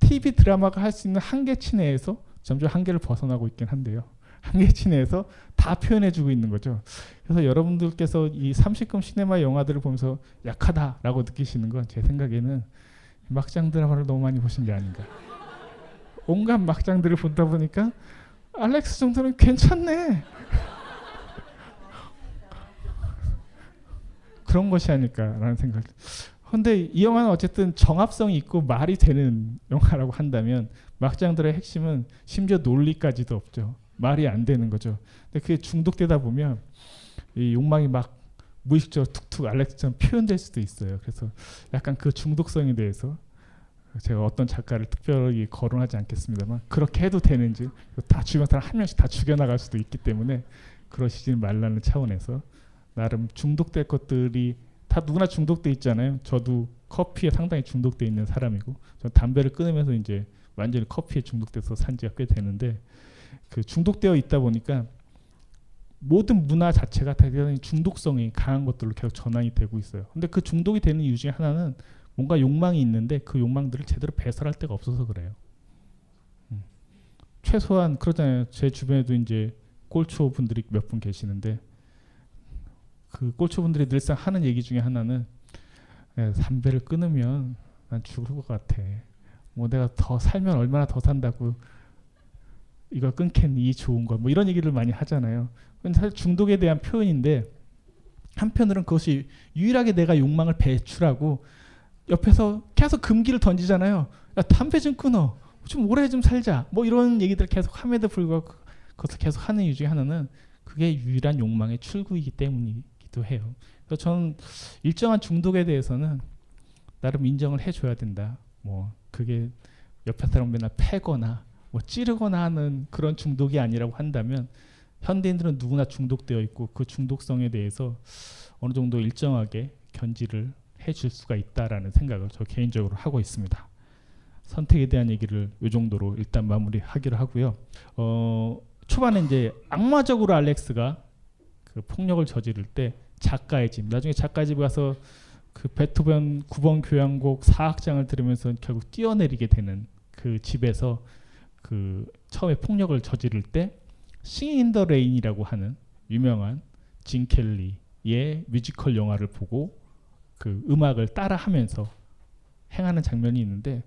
TV 드라마가 할 수 있는 한계치 내에서 점점 한계를 벗어나고 있긴 한데요. 한계치 내에서 다 표현해주고 있는 거죠. 그래서 여러분들께서 이 30금 시네마 영화들을 보면서 약하다라고 느끼시는 건 제 생각에는 막장 드라마를 너무 많이 보신 게 아닌가. 온갖 막장들을 보다 보니까 알렉스 정도는 괜찮네. 그런 것이 아닐까라는 생각. 근데 이 영화는 어쨌든 정합성이 있고 말이 되는 영화라고 한다면 막장들의 핵심은 심지어 논리까지도 없죠. 말이 안 되는 거죠. 근데 그게 중독되다 보면 이 욕망이 막 무의식적으로 툭툭 알렉스처럼 표현될 수도 있어요. 그래서 약간 그 중독성에 대해서 제가 어떤 작가를 특별히 거론하지 않겠습니다만 그렇게 해도 되는지 다 주변 사람 한 명씩 다 죽여나갈 수도 있기 때문에 그러시지 말라는 차원에서 나름 중독될 것들이 다 누구나 중독돼 있잖아요. 저도 커피에 상당히 중독돼 있는 사람이고 저 담배를 끊으면서 이제 완전히 커피에 중독돼서 산 지가 꽤 되는데 그 중독되어 있다 보니까 모든 문화 자체가 대단히 중독성이 강한 것들로 계속 전환이 되고 있어요. 근데 그 중독이 되는 이유 중에 하나는 뭔가 욕망이 있는데 그 욕망들을 제대로 배설할 데가 없어서 그래요. 음. 최소한 그러잖아요. 제 주변에도 이제 꼴초 분들이 몇 분 계시는데 그 꼴초 분들이 늘상 하는 얘기 중에 하나는 야, 담배를 끊으면 난 죽을 것 같아. 뭐 내가 더 살면 얼마나 더 산다고 이걸 끊겠니 이 좋은 거 뭐 이런 얘기를 많이 하잖아요. 근데 사실 중독에 대한 표현인데 한편으로는 그것이 유일하게 내가 욕망을 배출하고 옆에서 계속 금기를 던지잖아요. 야 담배 좀 끊어. 좀 오래 좀 살자. 뭐 이런 얘기들 계속 함에도 불구하고 그것을 계속 하는 이유 중에 하나는 그게 유일한 욕망의 출구이기 때문이 기도 해요. 그래서 저는 일정한 중독에 대해서는 나름 인정을 해줘야 된다. 뭐 그게 옆에 사람 맨날 패거나 뭐 찌르거나 하는 그런 중독이 아니라고 한다면 현대인들은 누구나 중독되어 있고 그 중독성에 대해서 어느 정도 일정하게 견지를 해줄 수가 있다라는 생각을 저 개인적으로 하고 있습니다. 선택에 대한 얘기를 이 정도로 일단 마무리하기로 하고요. 어, 초반에 이제 악마적으로 알렉스가 그 폭력을 저지를 때 작가의 집 나중에 작가의 집에 가서 그 베토벤 9번 교향곡 4악장을 들으면서 결국 뛰어내리게 되는 그 집에서 그 처음에 폭력을 저지를 때 Singin' in the Rain이라고 하는 유명한 진 켈리의 뮤지컬 영화를 보고 그 음악을 따라하면서 행하는 장면이 있는데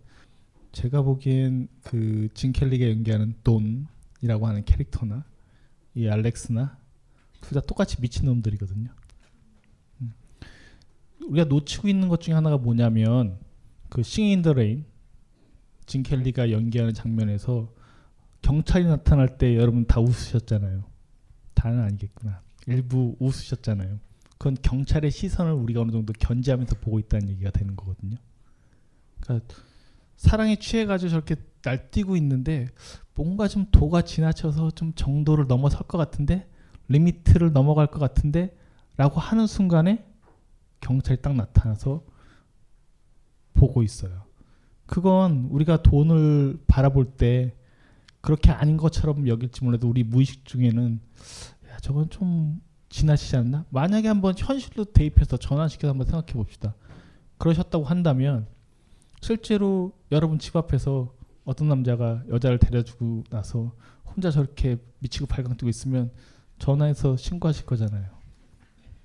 제가 보기엔 그 진 켈리가 연기하는 돈이라고 하는 캐릭터나 이 알렉스나 둘 다 똑같이 미친 놈들이거든요. 음. 우리가 놓치고 있는 것 중에 하나가 뭐냐면 그 Singin' in the Rain 진 켈리가 연기하는 장면에서 경찰이 나타날 때 여러분 다 웃으셨잖아요. 다는 아니겠구나. 일부 웃으셨잖아요. 그건 경찰의 시선을 우리가 어느 정도 견제하면서 보고 있다는 얘기가 되는 거거든요. 그러니까 사랑에 취해가지고 저렇게 날뛰고 있는데 뭔가 좀 도가 지나쳐서 좀 정도를 넘어설 것 같은데 limit를 넘어갈 것 같은데 라고 하는 순간에 경찰이 딱 나타나서 보고 있어요. 그건 우리가 돈을 바라볼 때 그렇게 아닌 것처럼 여길지 몰라도 우리 무의식 중에는 야 저건 좀 지나치지 않나? 만약에 한번 현실로 대입해서 전환시켜서 한번 생각해 봅시다. 그러셨다고 한다면 실제로 여러분 집 앞에서 어떤 남자가 여자를 데려주고 나서 혼자 저렇게 미치고 발광 뛰고 있으면 전화해서 신고하실 거잖아요.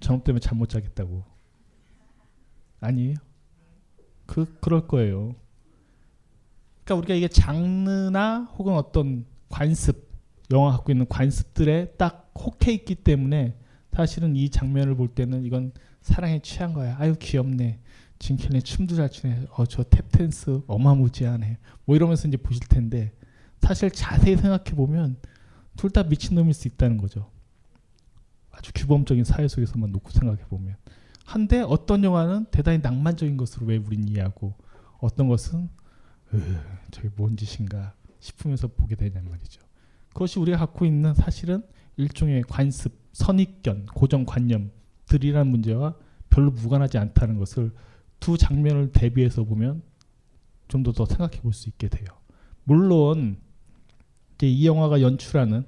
저놈 때문에 잠 못 자겠다고. 아니에요? 그 그럴 거예요. 그러니까 우리가 이게 장르나 혹은 어떤 관습, 영화 갖고 있는 관습들에 딱 혹해 있기 때문에 사실은 이 장면을 볼 때는 이건 사랑에 취한 거야. 아유 귀엽네. 진켈리 춤도 잘 추네. 어 저 탭댄스 어마무지하네. 뭐 이러면서 이제 보실 텐데 사실 자세히 생각해 보면 둘 다 미친 놈일 수 있다는 거죠. 아주 규범적인 사회 속에서만 놓고 생각해 보면 한데 어떤 영화는 대단히 낭만적인 것으로 왜 우린 이해하고 어떤 것은 으, 저게 뭔 짓인가 싶으면서 보게 되냔 말이죠. 그것이 우리가 갖고 있는 사실은 일종의 관습, 선입견, 고정관념들이라는 문제와 별로 무관하지 않다는 것을 두 장면을 대비해서 보면 좀 더 더 생각해 볼 수 있게 돼요. 물론 이제 이 영화가 연출하는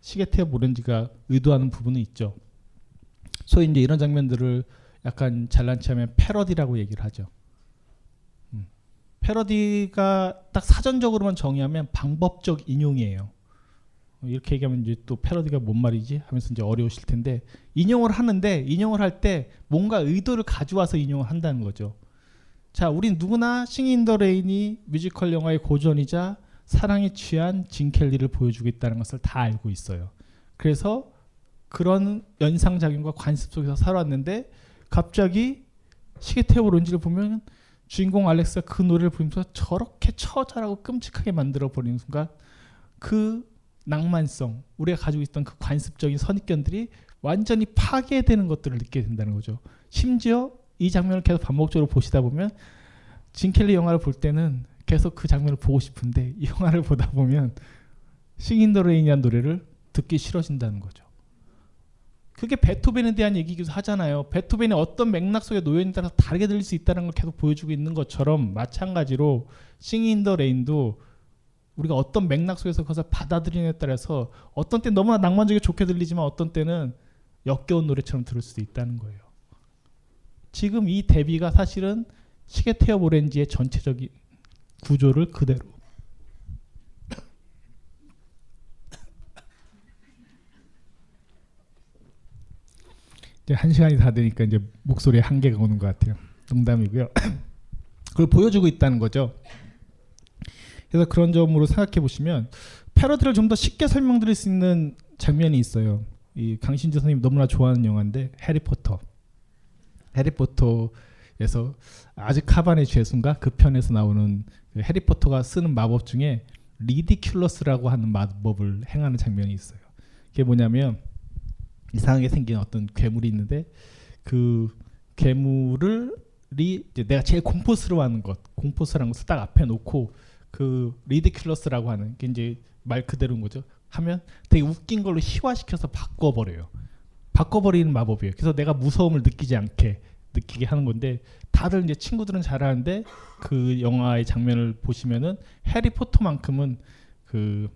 시계태엽 오렌지가 의도하는 부분은 있죠. 소위 이제 이런 장면들을 약간 잘난치 하면 패러디라고 얘기를 하죠. 음. 패러디가 딱 사전적으로만 정의하면 방법적 인용이에요. 어, 이렇게 얘기하면 이제 또 패러디가 뭔 말이지 하면서 이제 어려우실 텐데 인용을 하는데 인용을 할 때 뭔가 의도를 가져와서 인용을 한다는 거죠. 자, 우린 누구나 Singin' in the Rain이 뮤지컬 영화의 고전이자 사랑에 취한 진 켈리를 보여주고 있다는 것을 다 알고 있어요. 그래서 그런 연상작용과 관습 속에서 살아왔는데 갑자기 시계태엽 오렌지를 보면 주인공 알렉스가 그 노래를 부르면서 저렇게 처절하고 끔찍하게 만들어 버리는 순간 그 낭만성 우리가 가지고 있던 그 관습적인 선입견들이 완전히 파괴되는 것들을 느끼게 된다는 거죠. 심지어 이 장면을 계속 반복적으로 보시다 보면 진 켈리 영화를 볼 때는 계속 그 장면을 보고 싶은데 이 영화를 보다 보면 Singin' in the Rain이라는 노래를 듣기 싫어진다는 거죠. 그게 베토벤에 대한 얘기기도 하잖아요. 베토벤이 어떤 맥락 속에 있는 따라서 다르게 들릴 수 있다는 걸 계속 보여주고 있는 것처럼 마찬가지로 Singin' in the Rain도 우리가 어떤 맥락 속에서 그것을 받아들이느냐에 따라서 어떤 때 너무나 낭만적이게 좋게 들리지만 어떤 때는 역겨운 노래처럼 들을 수도 있다는 거예요. 지금 이 대비가 사실은 시계태엽 오렌지의 전체적인 구조를 그대로 이제 한 시간이 다 되니까 이제 목소리에 한계가 오는 것 같아요. 농담이고요. 그걸 보여주고 있다는 거죠. 그래서 그런 점으로 생각해 보시면 패러디를 좀 더 쉽게 설명드릴 수 있는 장면이 있어요. 이 강신주 선생님 너무나 좋아하는 영화인데 해리포터. 해리포터에서 아직 카반의 죄수인가 그 편에서 나오는 그 해리포터가 쓰는 마법 중에 리디큘러스라고 하는 마법을 행하는 장면이 있어요. 그게 뭐냐면 이상하게 생긴 어떤 괴물이 있는데 그 괴물을 이제 내가 제일 공포스러워하는 것, 공포스러운 것을 딱 앞에 놓고 그 리디큘러스라고 하는 게 이제 말 그대로인 거죠. 하면 되게 웃긴 걸로 희화시켜서 바꿔버려요. 바꿔버리는 마법이에요. 그래서 내가 무서움을 느끼지 않게 느끼게 하는 건데 다들 이제 친구들은 잘하는데 그 영화의 장면을 보시면은 해리포터만큼은 그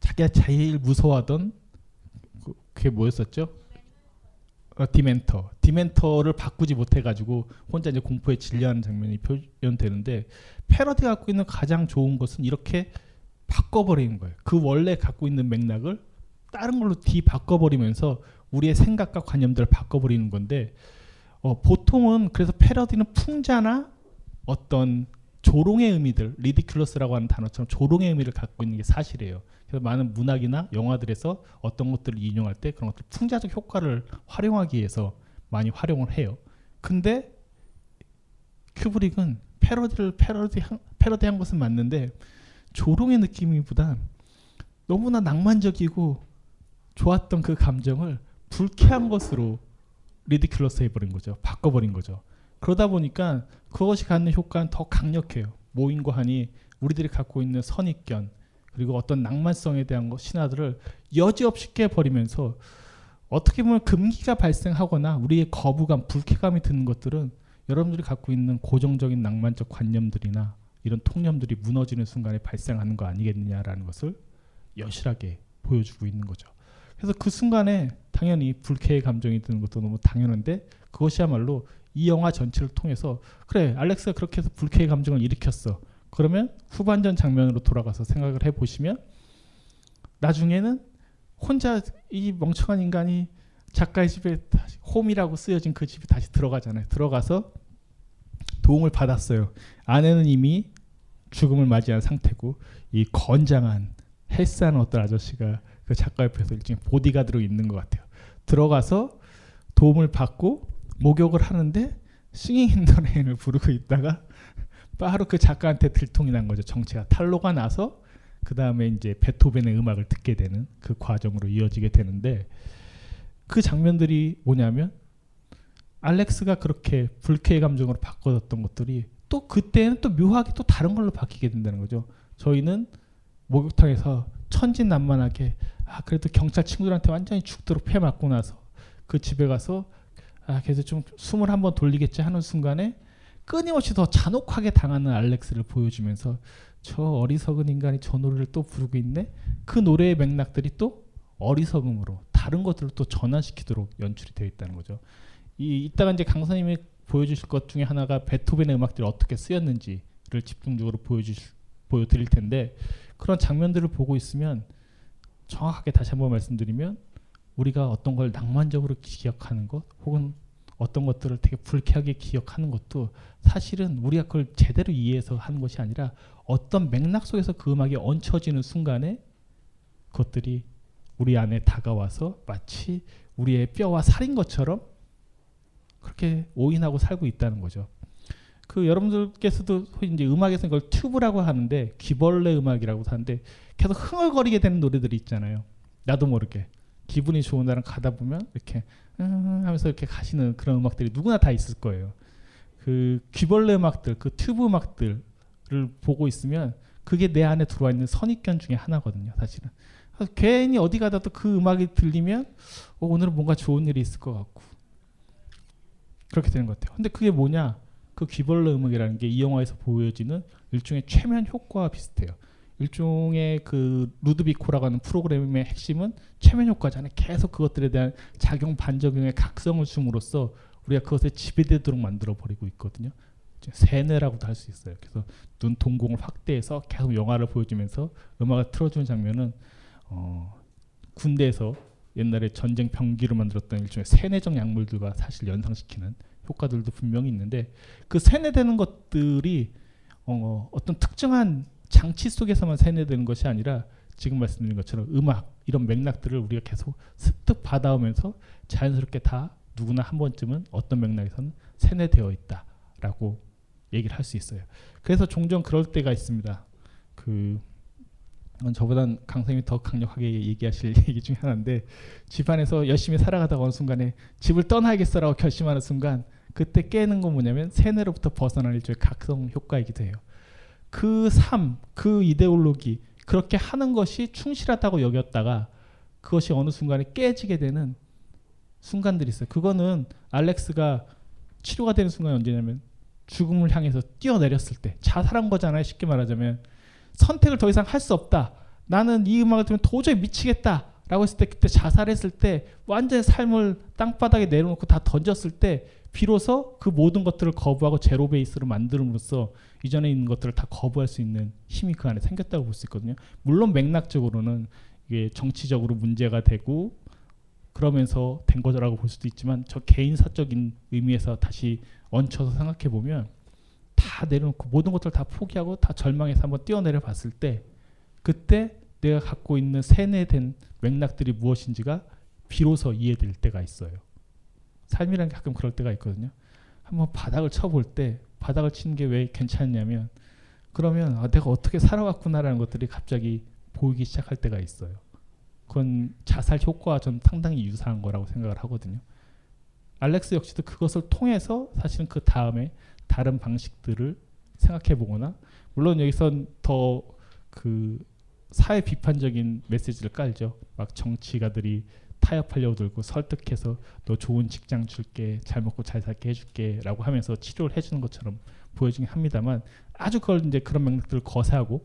자기가 제일 무서워하던 그- 그게 뭐였었죠? 어, 디멘터. 디멘터를 바꾸지 못해가지고 혼자 이제 공포에 질려하는 장면이 표현되는데 패러디가 갖고 있는 가장 좋은 것은 이렇게 바꿔버리는 거예요. 그 원래 갖고 있는 맥락을 다른 걸로 뒤 바꿔버리면서 우리의 생각과 관념들을 바꿔버리는 건데 어, 보통은 그래서 패러디는 풍자나 어떤 조롱의 의미들, 리디큘러스라고 하는 단어처럼 조롱의 의미를 갖고 있는 게 사실이에요. 그래서 많은 문학이나 영화들에서 어떤 것들을 인용할 때 그런 것들 풍자적 효과를 활용하기 위해서 많이 활용을 해요. 근데 큐브릭은 패러디를 패러디한, 패러디한 것은 맞는데 조롱의 느낌이보다 너무나 낭만적이고 좋았던 그 감정을 불쾌한 것으로 리디큘러스 해버린 거죠. 바꿔버린 거죠. 그러다 보니까 그것이 갖는 효과는 더 강력해요. 모임과 하니 우리들이 갖고 있는 선입견 그리고 어떤 낭만성에 대한 것 신화들을 여지없이 깨버리면서 어떻게 보면 금기가 발생하거나 우리의 거부감, 불쾌감이 드는 것들은 여러분들이 갖고 있는 고정적인 낭만적 관념들이나 이런 통념들이 무너지는 순간에 발생하는 거 아니겠느냐라는 것을 여실하게 보여주고 있는 거죠. 그래서 그 순간에 당연히 불쾌의 감정이 드는 것도 너무 당연한데 그것이야말로 이 영화 전체를 통해서 그래 알렉스가 그렇게 해서 불쾌의 감정을 일으켰어. 그러면 후반전 장면으로 돌아가서 생각을 해보시면 나중에는 혼자 이 멍청한 인간이 작가의 집에 다시 홈이라고 쓰여진 그 집에 다시 들어가잖아요. 들어가서 도움을 받았어요. 아내는 이미 죽음을 맞이한 상태고 이 건장한 헬스하는 어떤 아저씨가 그 작가 옆에서 일종의 보디가드로 있는 것 같아요. 들어가서 도움을 받고 목욕을 하는데 Singin' in the Rain을 부르고 있다가 바로 그 작가한테 들통이 난 거죠. 정체가 탄로가 나서 그 다음에 이제 베토벤의 음악을 듣게 되는 그 과정으로 이어지게 되는데 그 장면들이 뭐냐면 알렉스가 그렇게 불쾌의 감정으로 바꿔졌던 것들이 또 그때는 또 묘하게 또 다른 걸로 바뀌게 된다는 거죠. 저희는 목욕탕에서 천진난만하게 아 그래도 경찰 친구들한테 완전히 죽도록 패 맞고 나서 그 집에 가서 아 그래도 좀 숨을 한번 돌리겠지 하는 순간에 끊임없이 더 잔혹하게 당하는 알렉스를 보여주면서 저 어리석은 인간이 저 노래를 또 부르고 있네. 그 노래의 맥락들이 또 어리석음으로 다른 것들을 또 전환시키도록 연출이 되어 있다는 거죠. 이 이따가 이제 강사님이 보여주실 것 중에 하나가 베토벤의 음악들이 어떻게 쓰였는지를 집중적으로 보여주실 보여드릴 텐데 그런 장면들을 보고 있으면 정확하게 다시 한번 말씀드리면 우리가 어떤 걸 낭만적으로 기억하는 것 혹은 어떤 것들을 되게 불쾌하게 기억하는 것도 사실은 우리가 그걸 제대로 이해해서 하는 것이 아니라 어떤 맥락 속에서 그 음악이 얹혀지는 순간에 그것들이 우리 안에 다가와서 마치 우리의 뼈와 살인 것처럼 그렇게 오인하고 살고 있다는 거죠. 그 여러분들께서도 이제 음악에서 이걸 튜브라고 하는데 귀벌레 음악이라고 하는데 계속 흥얼거리게 되는 노래들이 있잖아요. 나도 모르게 기분이 좋은 날은 가다 보면 이렇게 음 하면서 이렇게 가시는 그런 음악들이 누구나 다 있을 거예요. 그 귀벌레 음악들, 그 튜브 음악들을 보고 있으면 그게 내 안에 들어와 있는 선입견 중에 하나거든요, 사실은. 괜히 어디 가다도 그 음악이 들리면 어, 오늘은 뭔가 좋은 일이 있을 것 같고 그렇게 되는 것 같아요. 근데 그게 뭐냐? 그 귀벌레 음악이라는 게 이 영화에서 보여지는 일종의 최면 효과와 비슷해요. 일종의 그 루드비코라고 하는 프로그램의 핵심은 최면 효과잖아요. 계속 그것들에 대한 작용 반작용의 각성을 줌으로써 우리가 그것에 지배되도록 만들어 버리고 있거든요. 세뇌라고도 할 수 있어요. 그래서 눈 동공을 확대해서 계속 영화를 보여주면서 음악을 틀어주는 장면은 어, 군대에서 옛날에 전쟁 병기로 만들었던 일종의 세뇌적 약물들과 사실 연상시키는 효과들도 분명히 있는데 그 세뇌되는 것들이 어, 어떤 특정한 장치 속에서만 세뇌되는 것이 아니라 지금 말씀드린 것처럼 음악 이런 맥락들을 우리가 계속 습득 받아오면서 자연스럽게 다 누구나 한 번쯤은 어떤 맥락에서는 세뇌되어 있다라고 얘기를 할 수 있어요. 그래서 종종 그럴 때가 있습니다. 그 저보단 강쌤이 더 강력하게 얘기하실 얘기 중에 하나인데 집안에서 열심히 살아가다가 어느 순간에 집을 떠나야겠어라고 결심하는 순간 그때 깨는 건 뭐냐면 세뇌로부터 벗어날 일종의 각성 효과이기도 해요. 그 삶, 그 이데올로기 그렇게 하는 것이 충실하다고 여겼다가 그것이 어느 순간에 깨지게 되는 순간들이 있어요. 그거는 알렉스가 치료가 되는 순간이 언제냐면 죽음을 향해서 뛰어내렸을 때 자살한 거잖아요. 쉽게 말하자면 선택을 더 이상 할 수 없다. 나는 이 음악을 들으면 도저히 미치겠다. 라고 했을 때 그때 자살했을 때 완전 삶을 땅바닥에 내려놓고 다 던졌을 때 비로소 그 모든 것들을 거부하고 제로 베이스로 만들음으로써 이전에 있는 것들을 다 거부할 수 있는 힘이 그 안에 생겼다고 볼 수 있거든요. 물론 맥락적으로는 이게 정치적으로 문제가 되고 그러면서 된 거라고 볼 수도 있지만 저 개인 사적인 의미에서 다시 얹혀서 생각해 보면 다 내려놓고 모든 것들을 다 포기하고 다 절망해서 한번 뛰어내려 봤을 때 그때 내가 갖고 있는 세뇌된 맥락들이 무엇인지가 비로소 이해될 때가 있어요. 삶이라는 게 가끔 그럴 때가 있거든요. 한번 바닥을 쳐볼 때 바닥을 치는 게 왜 괜찮냐면 그러면 아, 내가 어떻게 살아왔구나라는 것들이 갑자기 보이기 시작할 때가 있어요. 그건 자살 효과와 전 상당히 유사한 거라고 생각을 하거든요. 알렉스 역시도 그것을 통해서 사실은 그 다음에 다른 방식들을 생각해 보거나 물론 여기선 더 그 사회 비판적인 메시지를 깔죠. 막 정치가들이 타협하려고 들고 설득해서 너 좋은 직장 줄게 잘 먹고 잘 살게 해줄게라고 하면서 치료를 해주는 것처럼 보여지긴 합니다만 아주 그걸 이제 그런 맥락들을 거세하고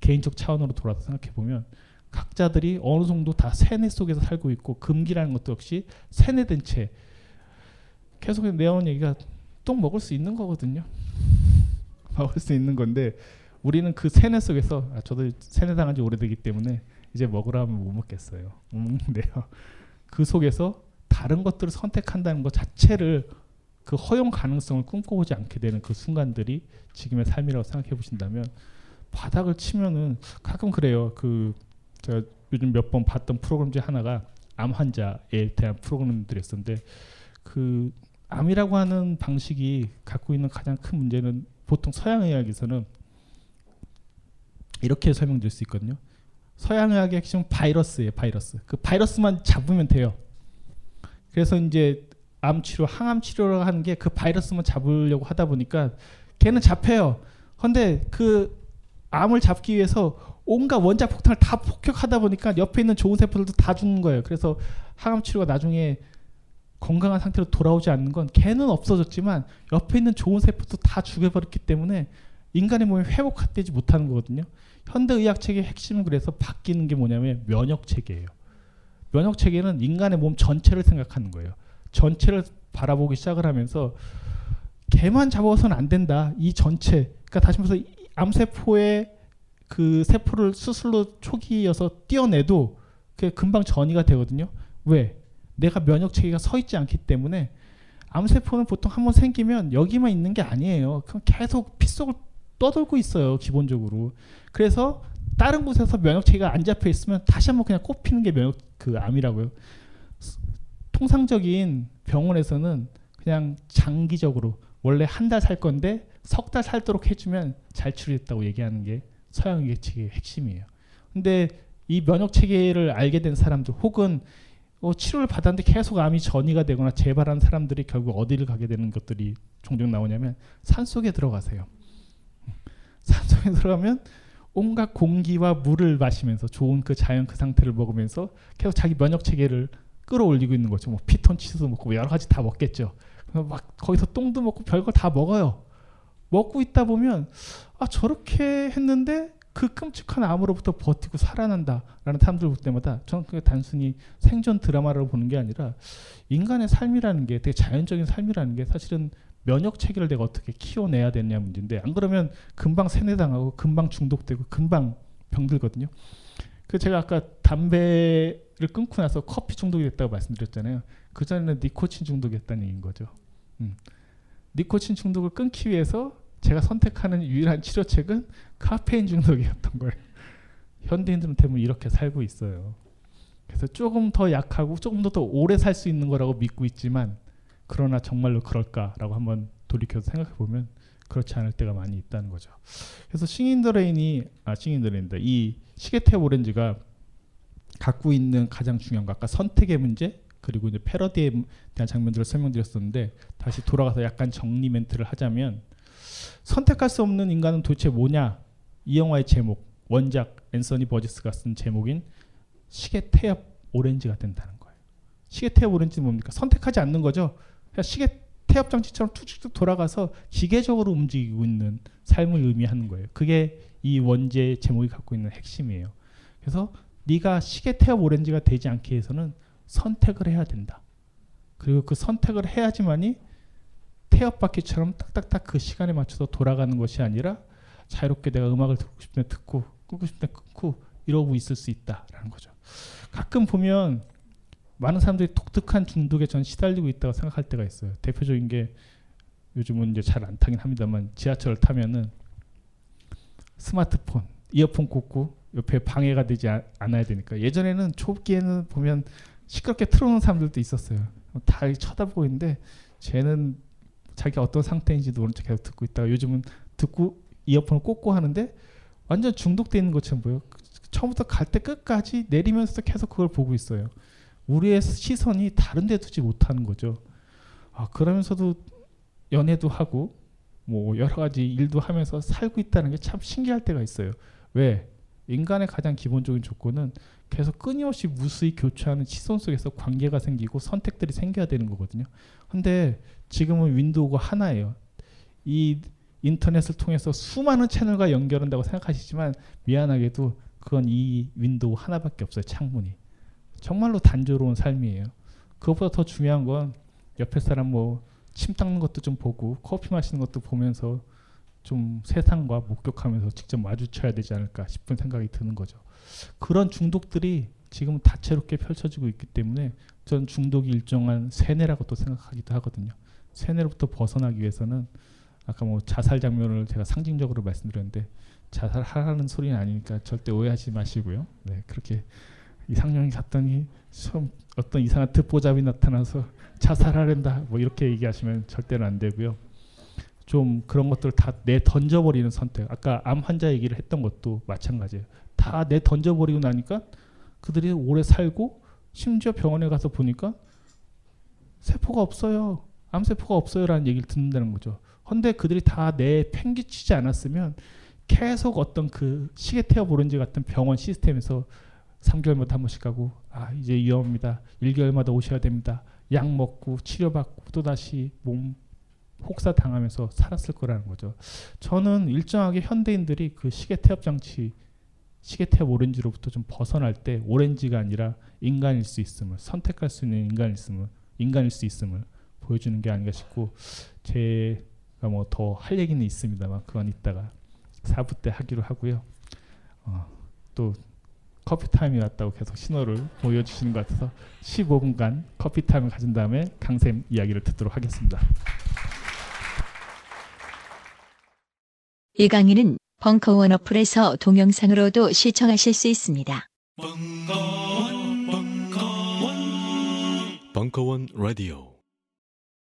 개인적 차원으로 돌아서 생각해 보면 각자들이 어느 정도 다 세뇌 속에서 살고 있고 금기라는 것도 역시 세뇌된 채 계속 내어온 얘기가 똥 먹을 수 있는 거거든요. 먹을 수 있는 건데 우리는 그 세뇌 속에서 아, 저도 세뇌 당한 지 오래되기 때문에 이제 먹으라 하면 못 먹겠어요. 못 먹는데요. 그 속에서 다른 것들을 선택한다는 것 자체를 그 허용 가능성을 꿈꿔보지 않게 되는 그 순간들이 지금의 삶이라고 생각해 보신다면 바닥을 치면은 가끔 그래요. 그 제가 요즘 몇 번 봤던 프로그램 중에 하나가 암 환자에 대한 프로그램들이었는데 그 암이라고 하는 방식이 갖고 있는 가장 큰 문제는 보통 서양 의학에서는 이렇게 설명드릴 수 있거든요. 서양 의학의 핵심 바이러스예요, 바이러스. 그 바이러스만 잡으면 돼요. 그래서 이제 암 치료, 항암 치료를 하는 게 그 바이러스만 잡으려고 하다 보니까 걔는 잡혀요. 근데 그 암을 잡기 위해서 온갖 원자 폭탄을 다 폭격하다 보니까 옆에 있는 좋은 세포들도 다 죽는 거예요. 그래서 항암 치료가 나중에 건강한 상태로 돌아오지 않는 건 걔는 없어졌지만 옆에 있는 좋은 세포도 다 죽여버렸기 때문에 인간의 몸이 회복되지 못하는 거거든요. 현대 의학 체계의 핵심은 그래서 바뀌는 게 뭐냐면 면역 체계예요. 면역 체계는 인간의 몸 전체를 생각하는 거예요. 전체를 바라보기 시작을 하면서 개만 잡아서는 안 된다. 이 전체. 그러니까 다시 말해서 암세포의 그 세포를 수술로 초기여서 띄어내도 그게 금방 전이가 되거든요. 왜? 내가 면역 체계가 서 있지 않기 때문에 암세포는 보통 한번 생기면 여기만 있는 게 아니에요. 그럼 계속 피 속을 떠돌고 있어요. 기본적으로. 그래서 다른 곳에서 면역 체계가 안 잡혀 있으면 다시 한번 그냥 꼽히는 게 면역 그 암이라고요. 통상적인 병원에서는 그냥 장기적으로 원래 한 달 살 건데 석 달 살도록 해주면 잘 치료됐다고 얘기하는 게 서양 의학체계의 핵심이에요. 근데 이 면역 체계를 알게 된 사람들 혹은 어, 치료를 받았는데 계속 암이 전이가 되거나 재발한 사람들이 결국 어디를 가게 되는 것들이 종종 나오냐면 산 속에 들어가세요. 산 속에 들어가면 온갖 공기와 물을 마시면서 좋은 그 자연 그 상태를 먹으면서 계속 자기 면역 체계를 끌어올리고 있는 거죠. 뭐 피톤 치즈도 먹고 뭐 여러 가지 다 먹겠죠. 막 거기서 똥도 먹고 별걸 다 먹어요. 먹고 있다 보면 아 저렇게 했는데 그 끔찍한 암으로부터 버티고 살아난다라는 사람들 볼 때마다 저는 그게 단순히 생존 드라마를 보는 게 아니라 인간의 삶이라는 게 되게 자연적인 삶이라는 게 사실은 면역 체계를 내가 어떻게 키워내야 되냐 문제인데 안 그러면 금방 세뇌당하고 금방 중독되고 금방 병들거든요. 그 제가 아까 담배를 끊고 나서 커피 중독이 됐다고 말씀드렸잖아요. 그 전에는 니코틴 중독이었다는 얘기인 거죠. 음. 니코틴 중독을 끊기 위해서 제가 선택하는 유일한 치료책은 카페인 중독이었던 거예요. 현대인들은 대부분 이렇게 살고 있어요. 그래서 조금 더 약하고 조금 더, 더 오래 살 수 있는 거라고 믿고 있지만 그러나 정말로 그럴까라고 한번 돌이켜서 생각해 보면 그렇지 않을 때가 많이 있다는 거죠. 그래서 싱인더레인이 아 싱인더레인다 이 시계탭 오렌지가 갖고 있는 가장 중요한 거 아까 선택의 문제 그리고 이제 패러디에 대한 장면들을 설명드렸었는데 다시 돌아가서 약간 정리 멘트를 하자면 선택할 수 없는 인간은 도대체 뭐냐 이 영화의 제목 원작 앤서니 버지스가 쓴 제목인 시계 태엽 오렌지가 된다는 거예요. 시계 태엽 오렌지는 뭡니까? 선택하지 않는 거죠. 그냥 시계 태엽 장치처럼 툭툭툭 돌아가서 기계적으로 움직이고 있는 삶을 의미하는 거예요. 그게 이 원제 제목이 갖고 있는 핵심이에요. 그래서 네가 시계 태엽 오렌지가 되지 않기 위해서는 선택을 해야 된다. 그리고 그 선택을 해야지만이 태엽 바퀴처럼 딱딱딱 그 시간에 맞춰서 돌아가는 것이 아니라 자유롭게 내가 음악을 듣고 때 듣고 끊고 때 끊고 이러고 있을 수 있다라는 거죠. 가끔 보면 많은 사람들이 독특한 중독에 전 시달리고 있다고 생각할 때가 있어요. 대표적인 게 요즘은 이제 잘 안 타긴 합니다만 지하철을 타면은 스마트폰, 이어폰 꽂고 옆에 방해가 되지 않아야 되니까 예전에는 초기에는 보면 시끄럽게 틀어놓은 사람들도 있었어요. 다 쳐다보고 있는데 쟤는 자기가 어떤 상태인지도 모른 척 계속 듣고 있다가 요즘은 듣고 이어폰을 꽂고 하는데 완전 중독돼 있는 것처럼 보여. 처음부터 갈 때 끝까지 내리면서도 계속 그걸 보고 있어요. 우리의 시선이 다른 데 두지 못하는 거죠. 아, 그러면서도 연애도 하고 뭐 여러 가지 일도 하면서 살고 있다는 게 참 신기할 때가 있어요. 왜? 인간의 가장 기본적인 조건은 계속 끊임없이 무수히 교차하는 시선 속에서 관계가 생기고 선택들이 생겨야 되는 거거든요. 근데 지금은 윈도우가 하나예요. 이 인터넷을 통해서 수많은 채널과 연결한다고 생각하시지만 미안하게도 그건 이 윈도우 하나밖에 없어요. 창문이. 정말로 단조로운 삶이에요. 그것보다 더 중요한 건 옆에 사람 뭐 침 닦는 것도 좀 보고 커피 마시는 것도 보면서 좀 세상과 목격하면서 직접 마주쳐야 되지 않을까 싶은 생각이 드는 거죠. 그런 중독들이 지금 다채롭게 펼쳐지고 있기 때문에 전 중독이 일정한 세뇌라고 또 생각하기도 하거든요. 세뇌로부터 벗어나기 위해서는 아까 뭐 자살 장면을 제가 상징적으로 말씀드렸는데 자살하라는 소리는 아니니까 절대 오해하지 마시고요. 네, 그렇게 이상형이 갔더니 처음 어떤 이상한 듣보잡이 나타나서 자살하랜다 뭐 이렇게 얘기하시면 절대로 안 되고요. 좀 그런 것들 다 내 던져버리는 선택. 아까 암 환자 얘기를 했던 것도 마찬가지예요. 다 내 던져버리고 나니까 그들이 오래 살고 심지어 병원에 가서 보니까 세포가 없어요. 암세포가 없어요라는 얘기를 듣는다는 거죠. 헌데 그들이 다 내 팽개치지 않았으면 계속 어떤 그 시계태엽 오렌지 같은 병원 시스템에서 3개월마다 한 번씩 가고 아 이제 위험합니다. 1개월마다 오셔야 됩니다. 약 먹고 치료받고 또 다시 몸 혹사 당하면서 살았을 거라는 거죠. 저는 일정하게 현대인들이 그 시계 태엽 장치 시계 태엽 오렌지로부터 좀 벗어날 때 오렌지가 아니라 인간일 수 있음을 선택할 수 있는 인간일 있음을 인간일 수 있음을 보여주는 게 아닌가 싶고 제가 뭐 더 할 얘기는 있습니다만 그건 이따가 4부 때 하기로 하고요. 어, 또 커피 타임이 왔다고 계속 신호를 보여주시는 것 같아서 15분간 커피 타임을 가진 다음에 강쌤 이야기를 듣도록 하겠습니다. 이 강의는 벙커원 어플에서 동영상으로도 시청하실 수 있습니다. 벙커원 라디오